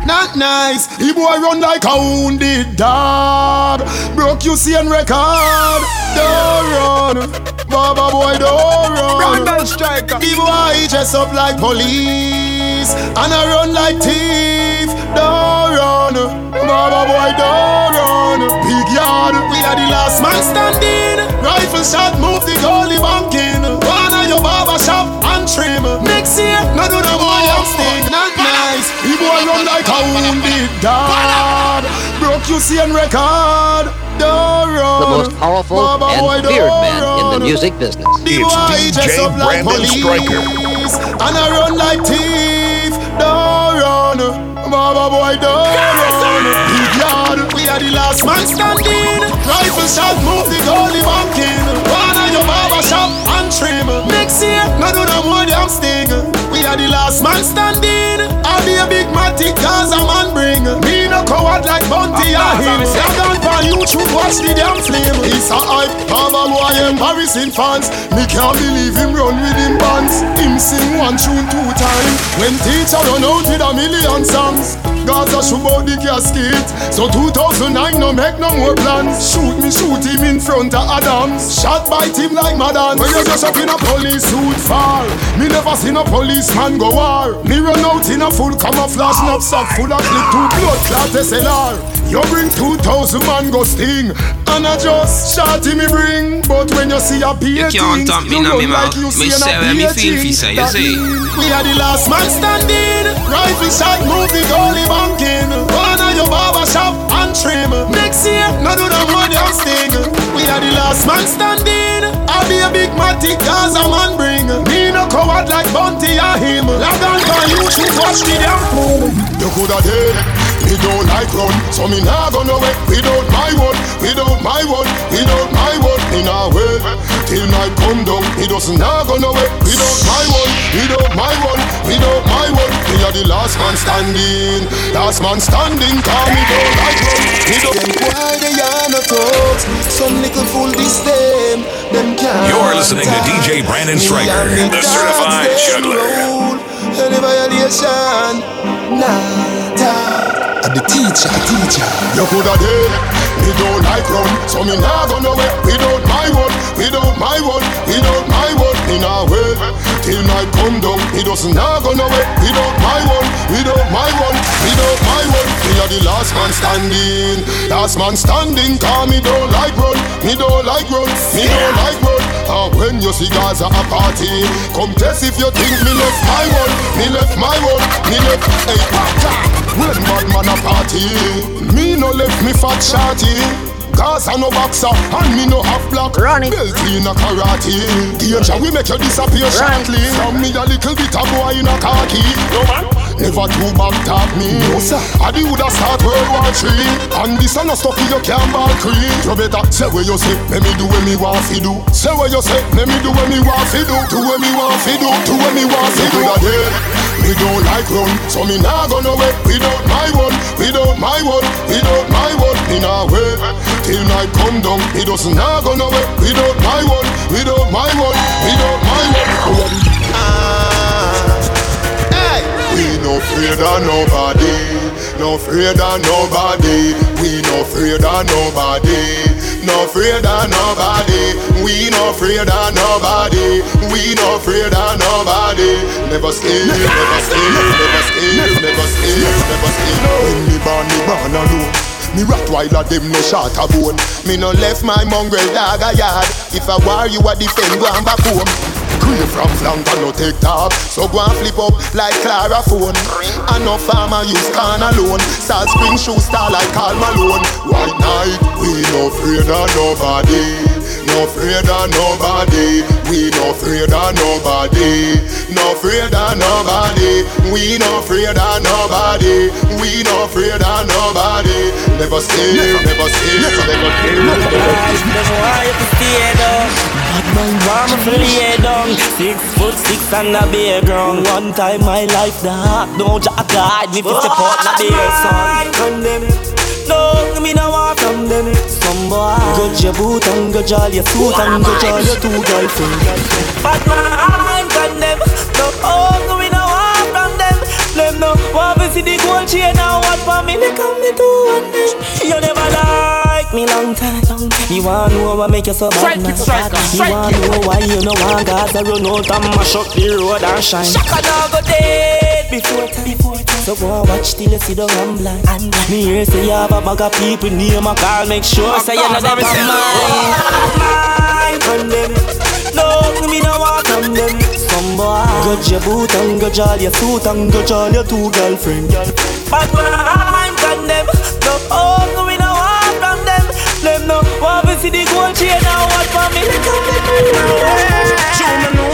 Not nice. He boy run like a wounded dog. Broke you see and record. Don't run. Baba boy don't run. Run striker. The boy dress up like police and I run like thief. Don't run. Baba boy don't run. Big yard. We are the last man standing. Rifle shot move the goalie banking. One of your barber shop and trim. Next year, none of the boy I'm sting. Not nice. He boy run like a wounded dog. Broke you see and record. The most powerful Baba boy, and feared man in the music business. The It's boy dress DJ up like Brandon police Stryker. And I run like thief Don't run Baba boy don't run Big yard We are the last man standing Rifle shot move the goalie banking One of your barber shop and trim Next year None of them more damn sting We are the last man standing. I'll be a big matic cause a man bring. Me no coward like Bounty or ah, him. Log on for YouTube, watch the damn flame. It's a hype, Baba boy embarrassing fans. Me can't believe him run with him bands. Him sing one tune two times. When teacher run out with a million songs. Gaza out the casket So 2009 no make no more plans. Shoot me, shoot him in front of Adams Shot by him like Madden. When you just up in a police suit far Me never seen a policeman go war. Me run out in a full camouflage knapsack Full of clip. To blood clot SLR You bring 2000 man go sting And I just shot him me bring. But when you see a PA You can't tap me now, me you Me say where me feel say, you see. We are the last man standing. Rifle shot, move the goalie banking. One of your barber shop and trim. Next year, no do the money sting. We are the last man standing. I'll be a big matic cause a man bring. Me no coward like Bounty or him. Log on for you should watch the damn fool? You coulda dead me don't like run, so me nah go nowhere. Without my word, without my word, without my word Me nah wait. Till night come down Me doesn't nah go nowhere. Without my word, without my word, without my word Me are the last man standing. Last man standing, cause me don't like run Me don't why they are not talks Some little fool this them. Them can't You're listening to DJ Brandon Stryker, the certified juggler. Any violation? Nah, nah I'm the teacher, teacher. You coulda dead, me don't like run So me nah go nowhere. Without my word, without my word, without my word Me nah wait. Till night come down. Me doesn't nah go nowhere. Without my word, without my word, without my word Me are the last man standing. Last man standing. Cause me don't like run. Me don't like run, me don't like run. And when you see Gaza a party Come test if you think me left my one. Me left my one, me left. Hey, pata When bad man a party. Me no left me fat shorty. Cause I no boxer and me no half block Run it Belt in a karate. Danger we make you disappear shortly. From me a little bit of boy in a khaki. No man. Never too back talk me. No sir. I the woulda start World War Three. And this a no stuff you can't ball cream You better say what you say Let me do what me want fi do. Say what you say Let me do what me want fi do. Do what me want fi do Do what me want fi do. Dead Me don't like run So me nah go nowhere. Without my one Without my one Without my one Me nah wait Till night come down. Me doesn't nah go nowhere. Without my one Without my one Without my one Hey. We no afraid of nobody No afraid of nobody. We no afraid of nobody No afraid of nobody. We no afraid of nobody. We no afraid of nobody. Never scared, never scared, never scared, never scared, never scared. When me born, me born alone. Me Rottweiler them no shot a bone. Me no left my mongrel dog a yard. If I war you a defend go and back home Crave from flank and no take top. So go and flip up like Clara phone And no farmer use can alone. Salt spring shoe star like Karl Malone. White night, we no afraid of nobody. No afraid of nobody. We no afraid of nobody. No afraid of nobody. We no afraid of nobody. We no afraid of nobody Never scared, never scared, never scared That's why you stay down Bad man warm up lay down Six foot six and a bare ground One time my life dark No jack guide me fifty pot na beer son Condemn No, me no want from them Some boy Grudge your boot and grudge all your suit And grudge all your two girlfriend Bad man condemn Them want to see the gold chain Now what for me? They come me to one day. You never like me long time. You wanna know what make you so bad now You wanna know why you no want God to run out and mash up the road and shine. Shaka now go dead. Before time. So go and watch till you see the ram blind. Me hear say you have a bag of people name a call Make sure I say you know them on mine Condemn No, me no want from them Boy Grudge your boot and grudge all your suit And grudge all your two girlfriend Bad man condemn No, oh, me no want from them. Them no want to see the gold chain Now what for me. Show me know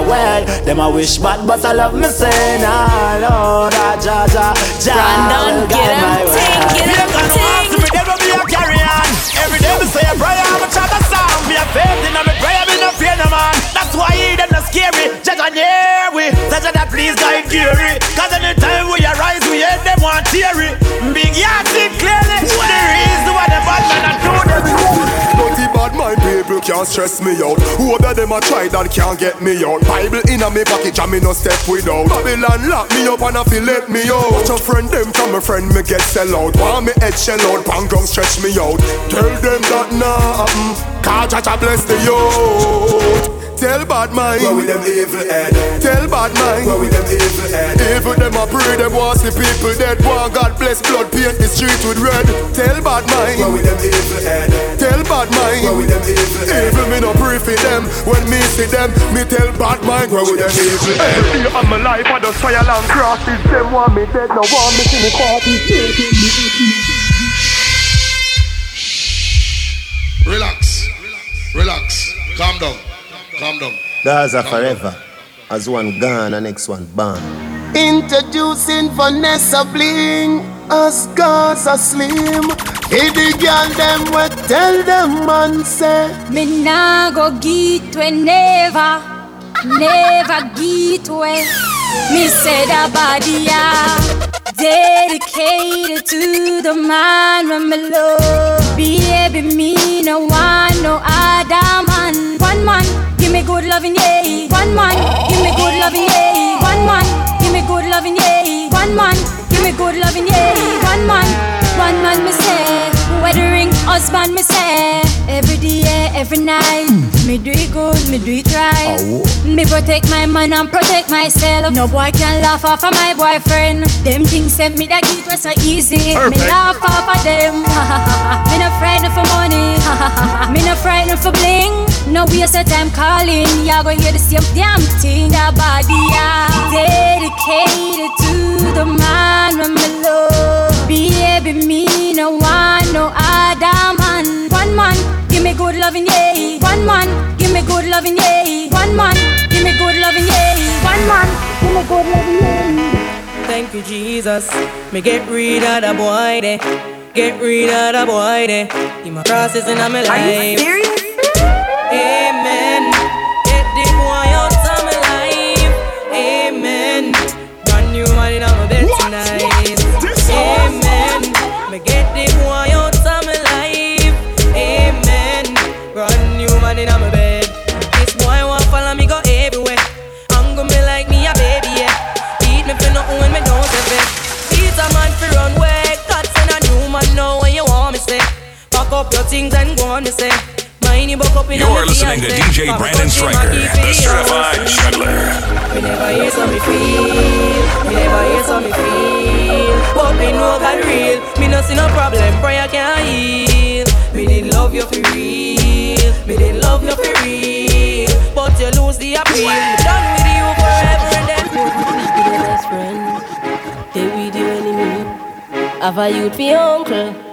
will chase them away Them I wish bad but I love me say Nah, Lord, ah, Jah, Jah, Jah Brandon, get him, my way. take it. Here comes. Every day we be a carry on. Every day we say a prayer, I'm a chant a song. Be a faith in my prayer, me no fear no man. That's why he them not scary. Just on near we. Such that please guide Gary. Cause anytime we arise, we hate them want theory. Big yard see clearly. The reason why the bad man are do them. Dirty bad mind people can't stress me out. Whoever them a try that can't get me out. Bible in a me pocket and me no step without. Babylon lock me up and I feel let me out. Watch a friend them from a friend me get sell out. Want me head shell out, pan ground stretch me out. Tell them that nah mm, happen. Cause Jah bless the youth. Tell bad mind. Where with them evil head? Tell bad mind. Where with them evil head? Evil them a pray them want see people dead. Want God bless blood paint the street with red. Tell bad mind. Where with them evil head? Tell bad mind. Where with them evil head? Evil me no pray for them. When me see them Me tell bad mind. Where with them evil head? Every day of my life I just fire long crosses Them want me dead Now want me to me party Relax. Relax. Calm down. Calm down. Gaza forever. As one gone, and next one born. Introducing Vanessa Bling as Gaza Slim. Hey, the girl them we tell them man say Me nah go get we never, never get we. Me say that body yeah, dedicated to the man when me love. Baby, me no want no other man. One man, give me good loving, yeah. One man, give me good loving, yeah. One man, give me good loving, yeah. One man, give me good loving, yeah. One man, one man, me say. Weathering husband, me say. Every day, every night. Me do it good, me do it right. Me protect my man and protect myself. No boy can laugh off of my boyfriend. Them things sent me that it was so easy. Me laugh off of them. me no frightened for money. me no frightened for bling. No waste of time calling. Y'all gonna hear the same damn thing. That body, yeah. Dedicated to the man me love. Baby, me no want no other man. One man, give me good loving, yeah. One man, give me good loving, yeah. One man, give me good loving, yeah. One man, give me good loving, yeah. Thank you, Jesus. Me get rid of the boy there. Get rid of the boy there. He my crosses in my life. Are you serious? Amen. Up your things and go on me say. Mind you up in You're listening to DJ Brandon Stryker, the certified juggler. Me never hear so me feel. Me never hear so me feel. But me know God real. Me no see no problem. Prayer can heal. Me did love you for real. Me did love you for real. But you lose the appeal. Me done with you forever and then. Be the best friend. They with you enemy. Have a youth be uncle.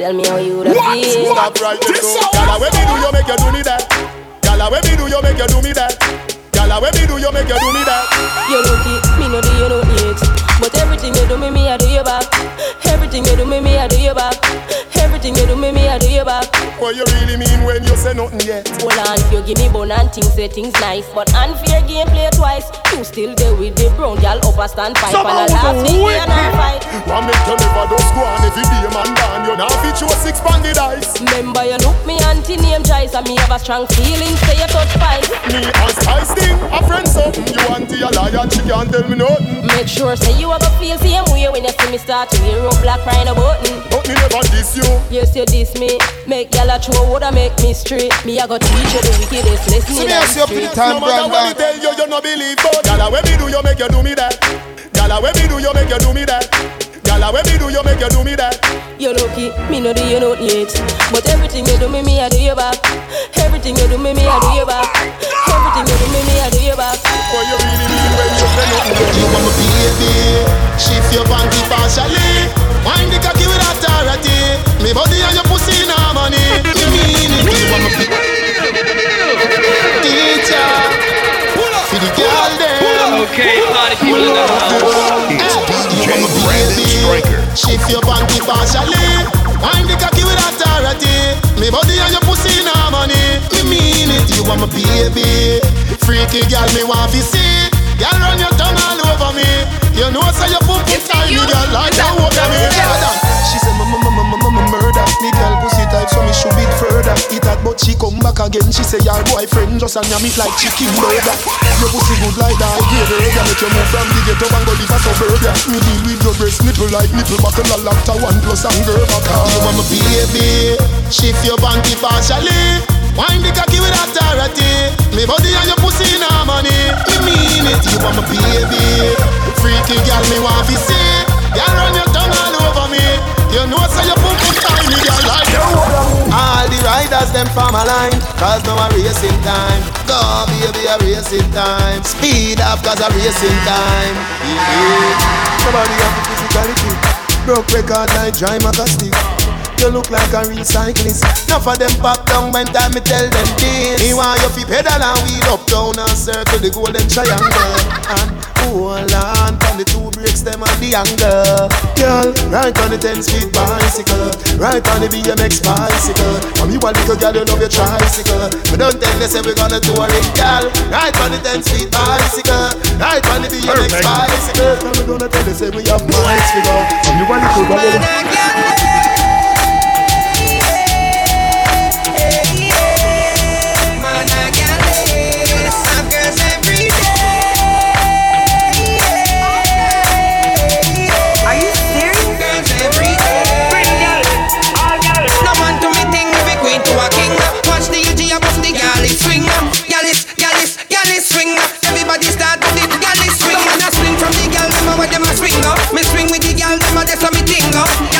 Tell me how you da feel. Stop right there, so Gala, when me do you make you do me that? Gala, when me do you make you do me that? Gala, when me do you make you do me that? You lucky, me no do you no need. But everything you do me, me I do you back. Everything you do me, me I do you back. Everything you do me, me I do you back. What you really mean when you say nothing yet Hold on, if you give me bone and things say things nice. But unfair game play twice. You still there with the brown girl upper stand pipe and a laugh thing and a fight. One make you never do squan If you be a man down You now fit you a six banded eyes Remember you look me auntie name Joyce and me have a strong feeling say you touch pipe. Me and Spice thing A friend something You auntie a liar She can't tell me nothing Make sure say you have a feel same way when you see me start to wear up black crying a button. But me never diss you Yes, you diss me. Make y'all a throw woulda make me straight. Me I go teach you the wickedest lesson See in me the as you up to the time, No matter what me Brandon. tell you You no believe But Gala, when me do you make you do me that Gala, when me do you make you do me that Gala, when me do you make you do me that. You lucky, me no do you nothing yet. But everything you do me, me I do you back. Everything you do me, me I do you back. Everything you do me, me I do you back. What you really mean when you say nothing? You want me baby. Shift your panty partially. Wind the cocky with authority. Me body and your pussy in harmony. You mean it. You want me Teacher. For the girl them. Okay, party people in the house. It's DJ Brandon Shift your panty partially. Wind the cocky with authority. Me body and your pussy in harmony. Me mean it, you want my baby. Freaky girl, me want to see. Girl, run your tongue all over me. You know, say you put it time, me girl, like you over me. She said, murder. Me girl pussy tight, so me should it further. Eat that, but she come back again. She say, your boyfriend just a yam it like chicken burger. Your pussy good like that, grade burger. Make you move from the ghetto and go live a suburban. Me deal with your breast nipple like nipple buckle a lacta one plus and girl You want my baby, shift your panty partially. Wind the cocky with authority. Me body and your pussy in harmony. Me mean it, you want my baby. Freaky girl, me want to see. Girl, run your You know, say you put it tiny, girl, like you. All the riders, them from a line. Cause now a racing time. Go, baby, a racing time. Speed up, cause a racing time. Yeah. Somebody have the physicality. Broke record like dry maca you look like a real cyclist. Enough of them pop down when time me tell them this. Me want you fi pedal and wheel up down and circle the golden triangle. And hold on from the two brakes them on the angle. Girl, right on the 10 speed bicycle. Right on the BMX bicycle. From you a little girl, you love your tricycle. But don't tell say we gonna tour it, girl. Right on the 10 speed bicycle. Right on the BMX Perfect. bicycle. And we gonna tell say we have miles figure. From you a little girl. hang.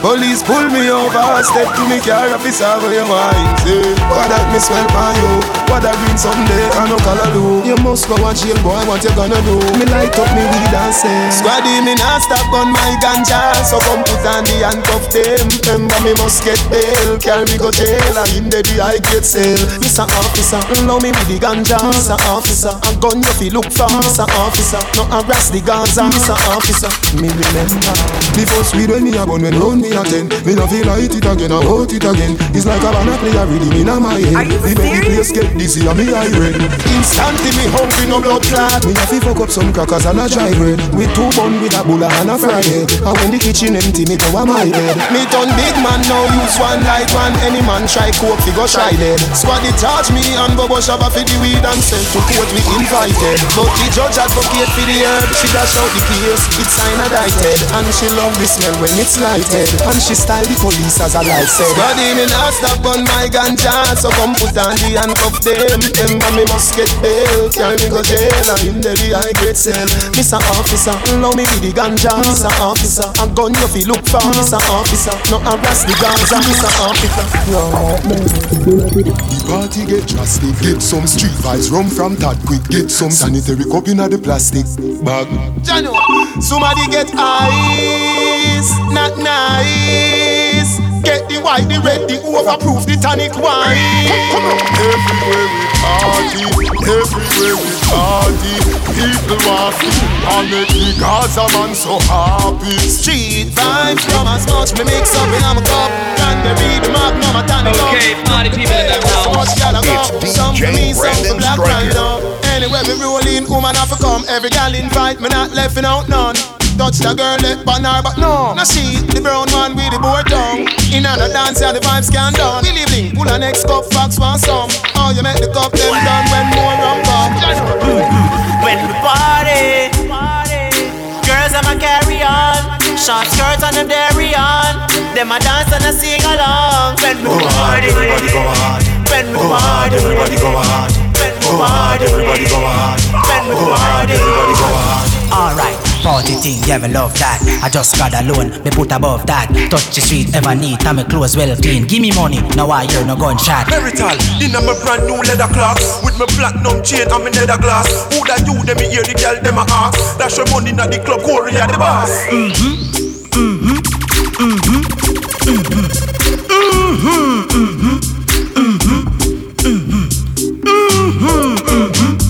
Police pull me over, step to me car, officer, where you mind, say What that me smell by you, what that green someday, I no color do You must go and jail, boy, what you gonna do? Me light up me weed and say Squaddy, me not stop on my ganja, so come put on the handcuff them Remember me must get bail, carry me go jail, and in the I get sale Mr. Officer, love me with the ganja, Mr. Officer A gun you fi look for, Mr. Officer No harass the Gaza, Mr. Officer Me remember Before sweet when me a bun when round me a ten. Me no feel light it again, I hold it again. It's like I'm not a banana player rhythm in my head. Are you the serious? place get dizzy and me I red. Instantly me hungry no blood clot. Me have to fuck up some crackers and a dry bread. With two bun with a bulla and a fried egg. And when the kitchen empty, me go a my bed. Me done big man now use one light one. Any man try coke, fi go try dead. Squad it charge me and Bobo Shabba fi the weed and sent to court we invited. But the judge advocate for the herb. She dash out the case. It's dighted. And she love the smell when it's lighted. And she style the police as a life said Body me not stop on my ganja So come put on the handcuff them Remember me must get bail Carry me go jail And in the I get cell Mr. Officer, allow me with the ganja Mr. Officer, a gun you fi look for Mr. Officer, no harass the Gaza Mr. Officer, no The party get drastic Get some street vibes, rum from that quick Get some sanitary cup in the plastic bag Jano, somebody get ice Not nice ice. Get the white, the red, the overproof, the tonic wine. Everywhere we party, everywhere we party, people want to And make the Gaza man so happy. Street vibes from as much me mix up in my cup. Cranberry, the magnum, a tonic up Okay, party people in the house. gyal a go Some for me, some for black rhino Anywhere me roll in, woman have to come. Every gal invite me, not left out none Touch the girl, let pan her, but no No she, the brown one with the board tongue In a dance, yeah, the vibes can done We live pull a next cup, fox want some Oh, you make the cup them done when more rum come When we party, girls them a carry on. Short skirts and them dairy on. Them a dance and a sing along. When we oh, party, everybody go hard. When we oh, party, everybody go hard. When we oh, party, everybody go hard. When we party, everybody go hard. Alright, party thing, yeah, me love that. I just got a loan, me put above that. Touch the street, ever neat, and me clothes well clean. Give me money, now I hear no gunshot. Merital, in my brand new leather clocks With my platinum chain and my leather glass Who that you, them me hear the girl, them a ask Dash your money na the club, Corey at the boss Mm-hmm, mm-hmm, mm-hmm, mm-hmm, mm-hmm, mm-hmm, mm-hmm, mm-hmm, mm-hmm, mm-hmm, mm-hmm,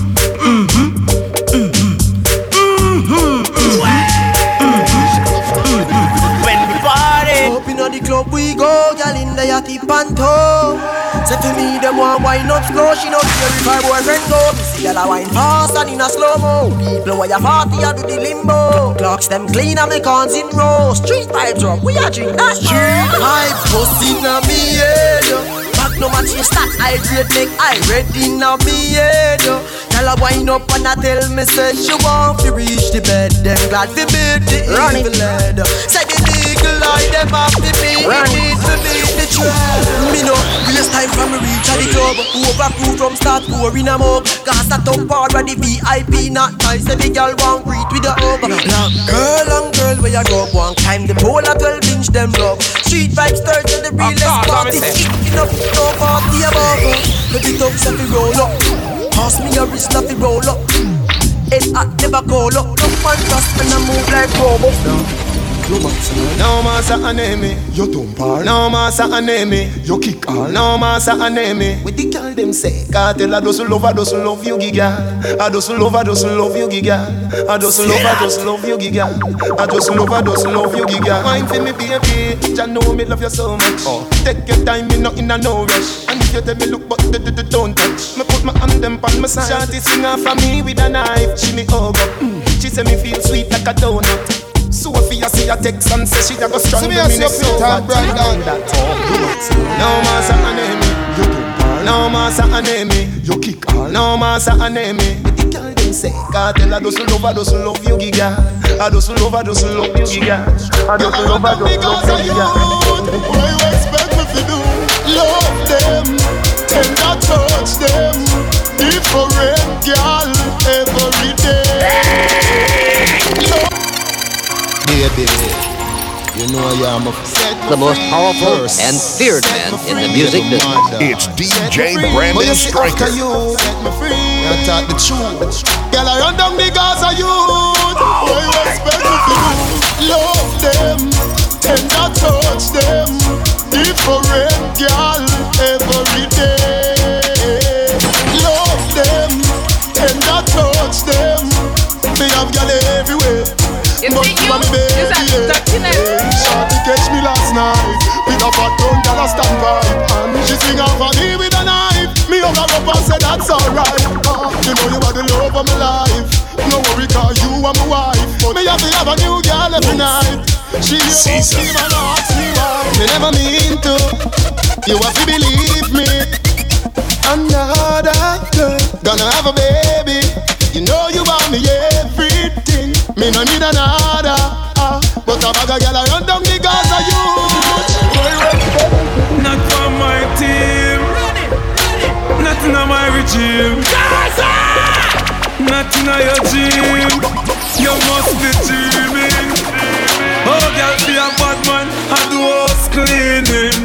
the club we go, gal in the yachty panto. Say to me them want wine up slow, she no care if her boyfriend go. Me see gal a wine fast and in a slow mo. People where you party a do the limbo. Clocks them clean and me cons in row. Street vibes up, we a drink that street vibes. Bust inna me head. Back no match your stat, I hydrate make I ready inna me head. Tell her wind up and I tell me say she want to reach the bed. Then glad to beat the Run evil head. Say the legal eye them have to be. Run it. Need to beat the trend. Me no waste time from me reach at the club. Overproof from start pouring a mug. Cause that top part where the VIP not nice. Say the girl want greet with the hug. Long girl, long girl, where you go? One time the pole at 12 inch them love. Street vibes turn to the oh, realest God, party. let me. Kicking up no party above. Let it up, set it roll up. Pass me your wrist, let it roll up. It hot, never cold up. No man trust and I move like Robo. No massa aneme, You don't par no massa aneme You kick all. No massa aneme With the girl them say Kartel I doesn't love, I doesn't love you giga. I doesn't love, I doesn't love you giga. I doesn't love, I doesn't love you giga. I doesn't love, I doesn't love you giga. Wine for me baby. Jah know me love you so much. Oh. Take your time, me not in a no rush. And you tell me look but d- d- d- don't touch. Me put my hand them on my side. Shawty sing off for me with a knife. She me hug up. Mm. She say me feel sweet like a donut Sophia see a text and say she a go strong See me to as me your next feet over. and Brandon. No massa aneme No massa aneme You kick all No massa aneme The girl them say Kartel I doesn't love, I doesn't love you giga I doesn't love, I doesn't love you giga I doesn't love, I doesn't love you giga What you expect me to do? Love them Tender touch them Different girl Every day Love Baby, you know I am a The most powerful and feared man in the music business. It's DJ Brandon Stryker. you set me free I talk the truth. Girl, I run down the Gaza youth. What you expect me to do? Love them, tender touch them. Different girl every day. Love them, tender touch them. Me have girl everywhere. But you. me baby, yeah. Shorty catch me last night. With a fat tongue, girl a stand by. And she swing off on me with a knife. Me hug her up and say that's alright. Ah, You know you are the love of my life. No worry cause you are my wife. But me have to have a new girl every night. She always keep and ask me why Me never mean to. You have to believe me. Another girl Gonna have a baby You know you want me everything Me no need another ah. But a bag of girl I run down the Gaza youth Not from my team. Not in my regime. Not in your dream. You must be dreaming. Oh, girl, be a bad man and do house cleaning.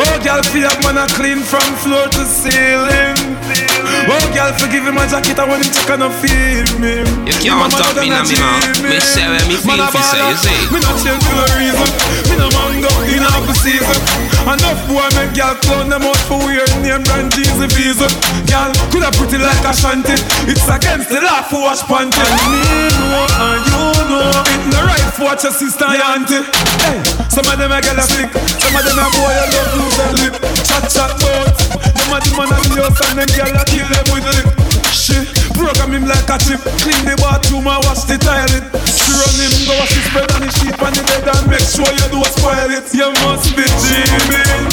Oh, girl, be a man a clean from floor to ceiling. Oh, girl, forgive him my jacket, I want him to kind of feel me. You can't stop me now, me man. Me say when me feel fi say, you see. Me not change for no reason. Me no man go in half season. Enough boy make girl clown them out for weird name brand jeans and visa. Girl, could have pretty like a shanty. It's against the law for wash panty. And me know and you know it no right for watch your sister and your auntie. Hey, some of them a get a flick. Some of them a boy a love lose their lip. Chat chat bout. Them a the man at the house and them girl a kill them with lip. Shit, program him like a chip. Clean the bathroom and wash the toilet. She run him, go wash his bed and his sheet on the bed and make sure you do spoil it. You must be dreaming.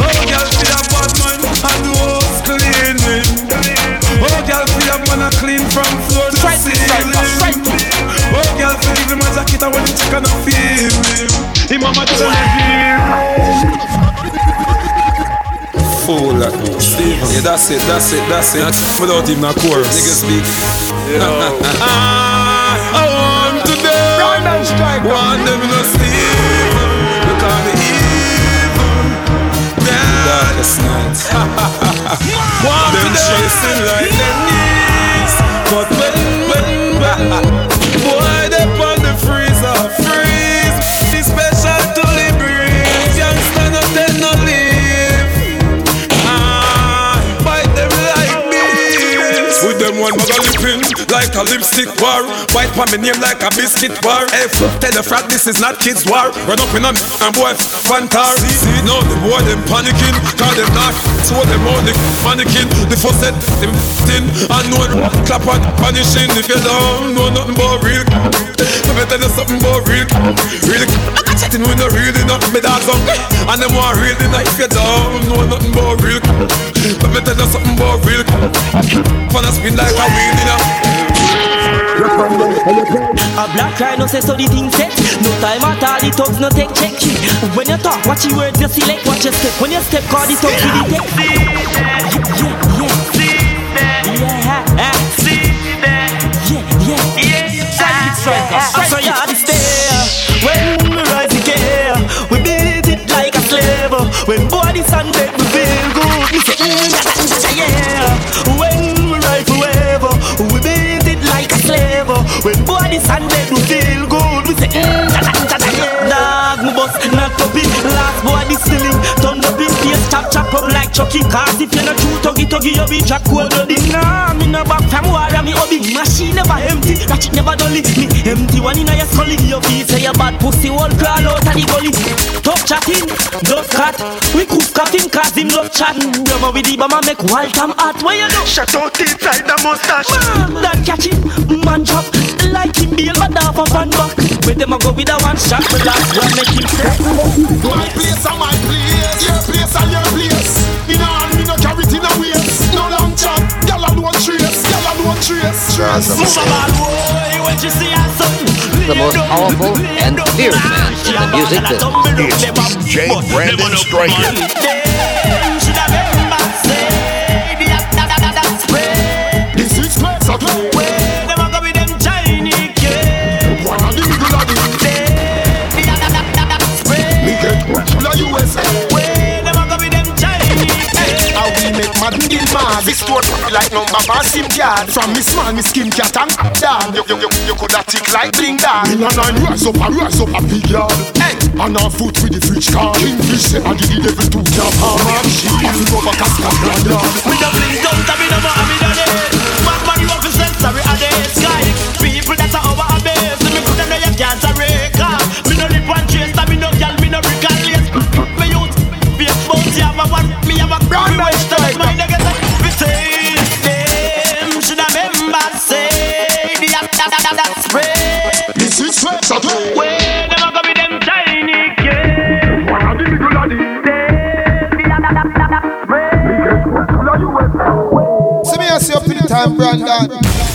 Oh, girl, see a bad man and the house cleaning. Oh, girl, see a man a clean from floor to ceiling. Oh, girl, see leave him a jacket and when him check and a feel him. Mama tell him Fool like me. Steven. Yeah, that's it, that's it, that's it. Without even a chorus. Nigga speak. Ah, I want to dance. Want them a sleep. Look on the evil. Darkest night. Want them chasing like their like a lipstick war. White pa me name like a biscuit war. Hey, tell the frat this is not kids war. Run up in a and boy fantar. See, no, the boy them panicking. Call them not so them all the mannequin. The first set them thin and no clap on punishing. If you don't know nothing about real, let me tell you something about real. Real, chatting with no really not me dog song. And them want real tonight. If you don't know nothing about real, let me tell you something about real. Wanna spin like a wheel, know. A black rhino say so the thing set No time at all, the thugs no take check When you talk, watch your words, you select, watch your step When you step, call the thugs with the tech Yeah, yeah, yeah See that Yeah, yeah, yeah I saw you the stair When we rise again We beat it like a slave When body sun dead, we feel good We say, mm, yeah, yeah When body sun dead, we feel good We say, mm, yeah. Dog, me bust, not puppy Last boy, this ceiling chop, chop up like Chucky Cause if you're not true, tuggy, tuggy You be jack cold bloody Nah, me no back from war And Me hobby, machine never empty Ratchet never dolly Me empty one in your scully Your feet say your bad pussy All crawl out of the gully. Tough chatting, dust cat We cook cutting cause him love chat. Brother with the bomber make wild time hot. Where you do? Shut out inside the mustache. Man, that catch it, man chop Like him bail but half a fan back Where them a go with a one shot The last one make him say. My place and my place, your place and your carry a waist. No long chat, gyal alone trace, gyal alone trace. Move a bad boy when she see her son The most powerful and fierce man in the music business. It's J. Brandon Stryker. Store like number one. SIM card From me small, me skin cat and dog You, you, you, you coulda tick like bling dog In a nine rise up and rise up a big yard. Hey, and a foot with the fridge car. Kingfish say I did the devil to jump hard Man, she have over casca grand yard Me no bling down, me no more, me no dead. Man, man, you have to sense, sorry, I dead. Sky, people that are over a base. Me put them there, you can't time, Brandon.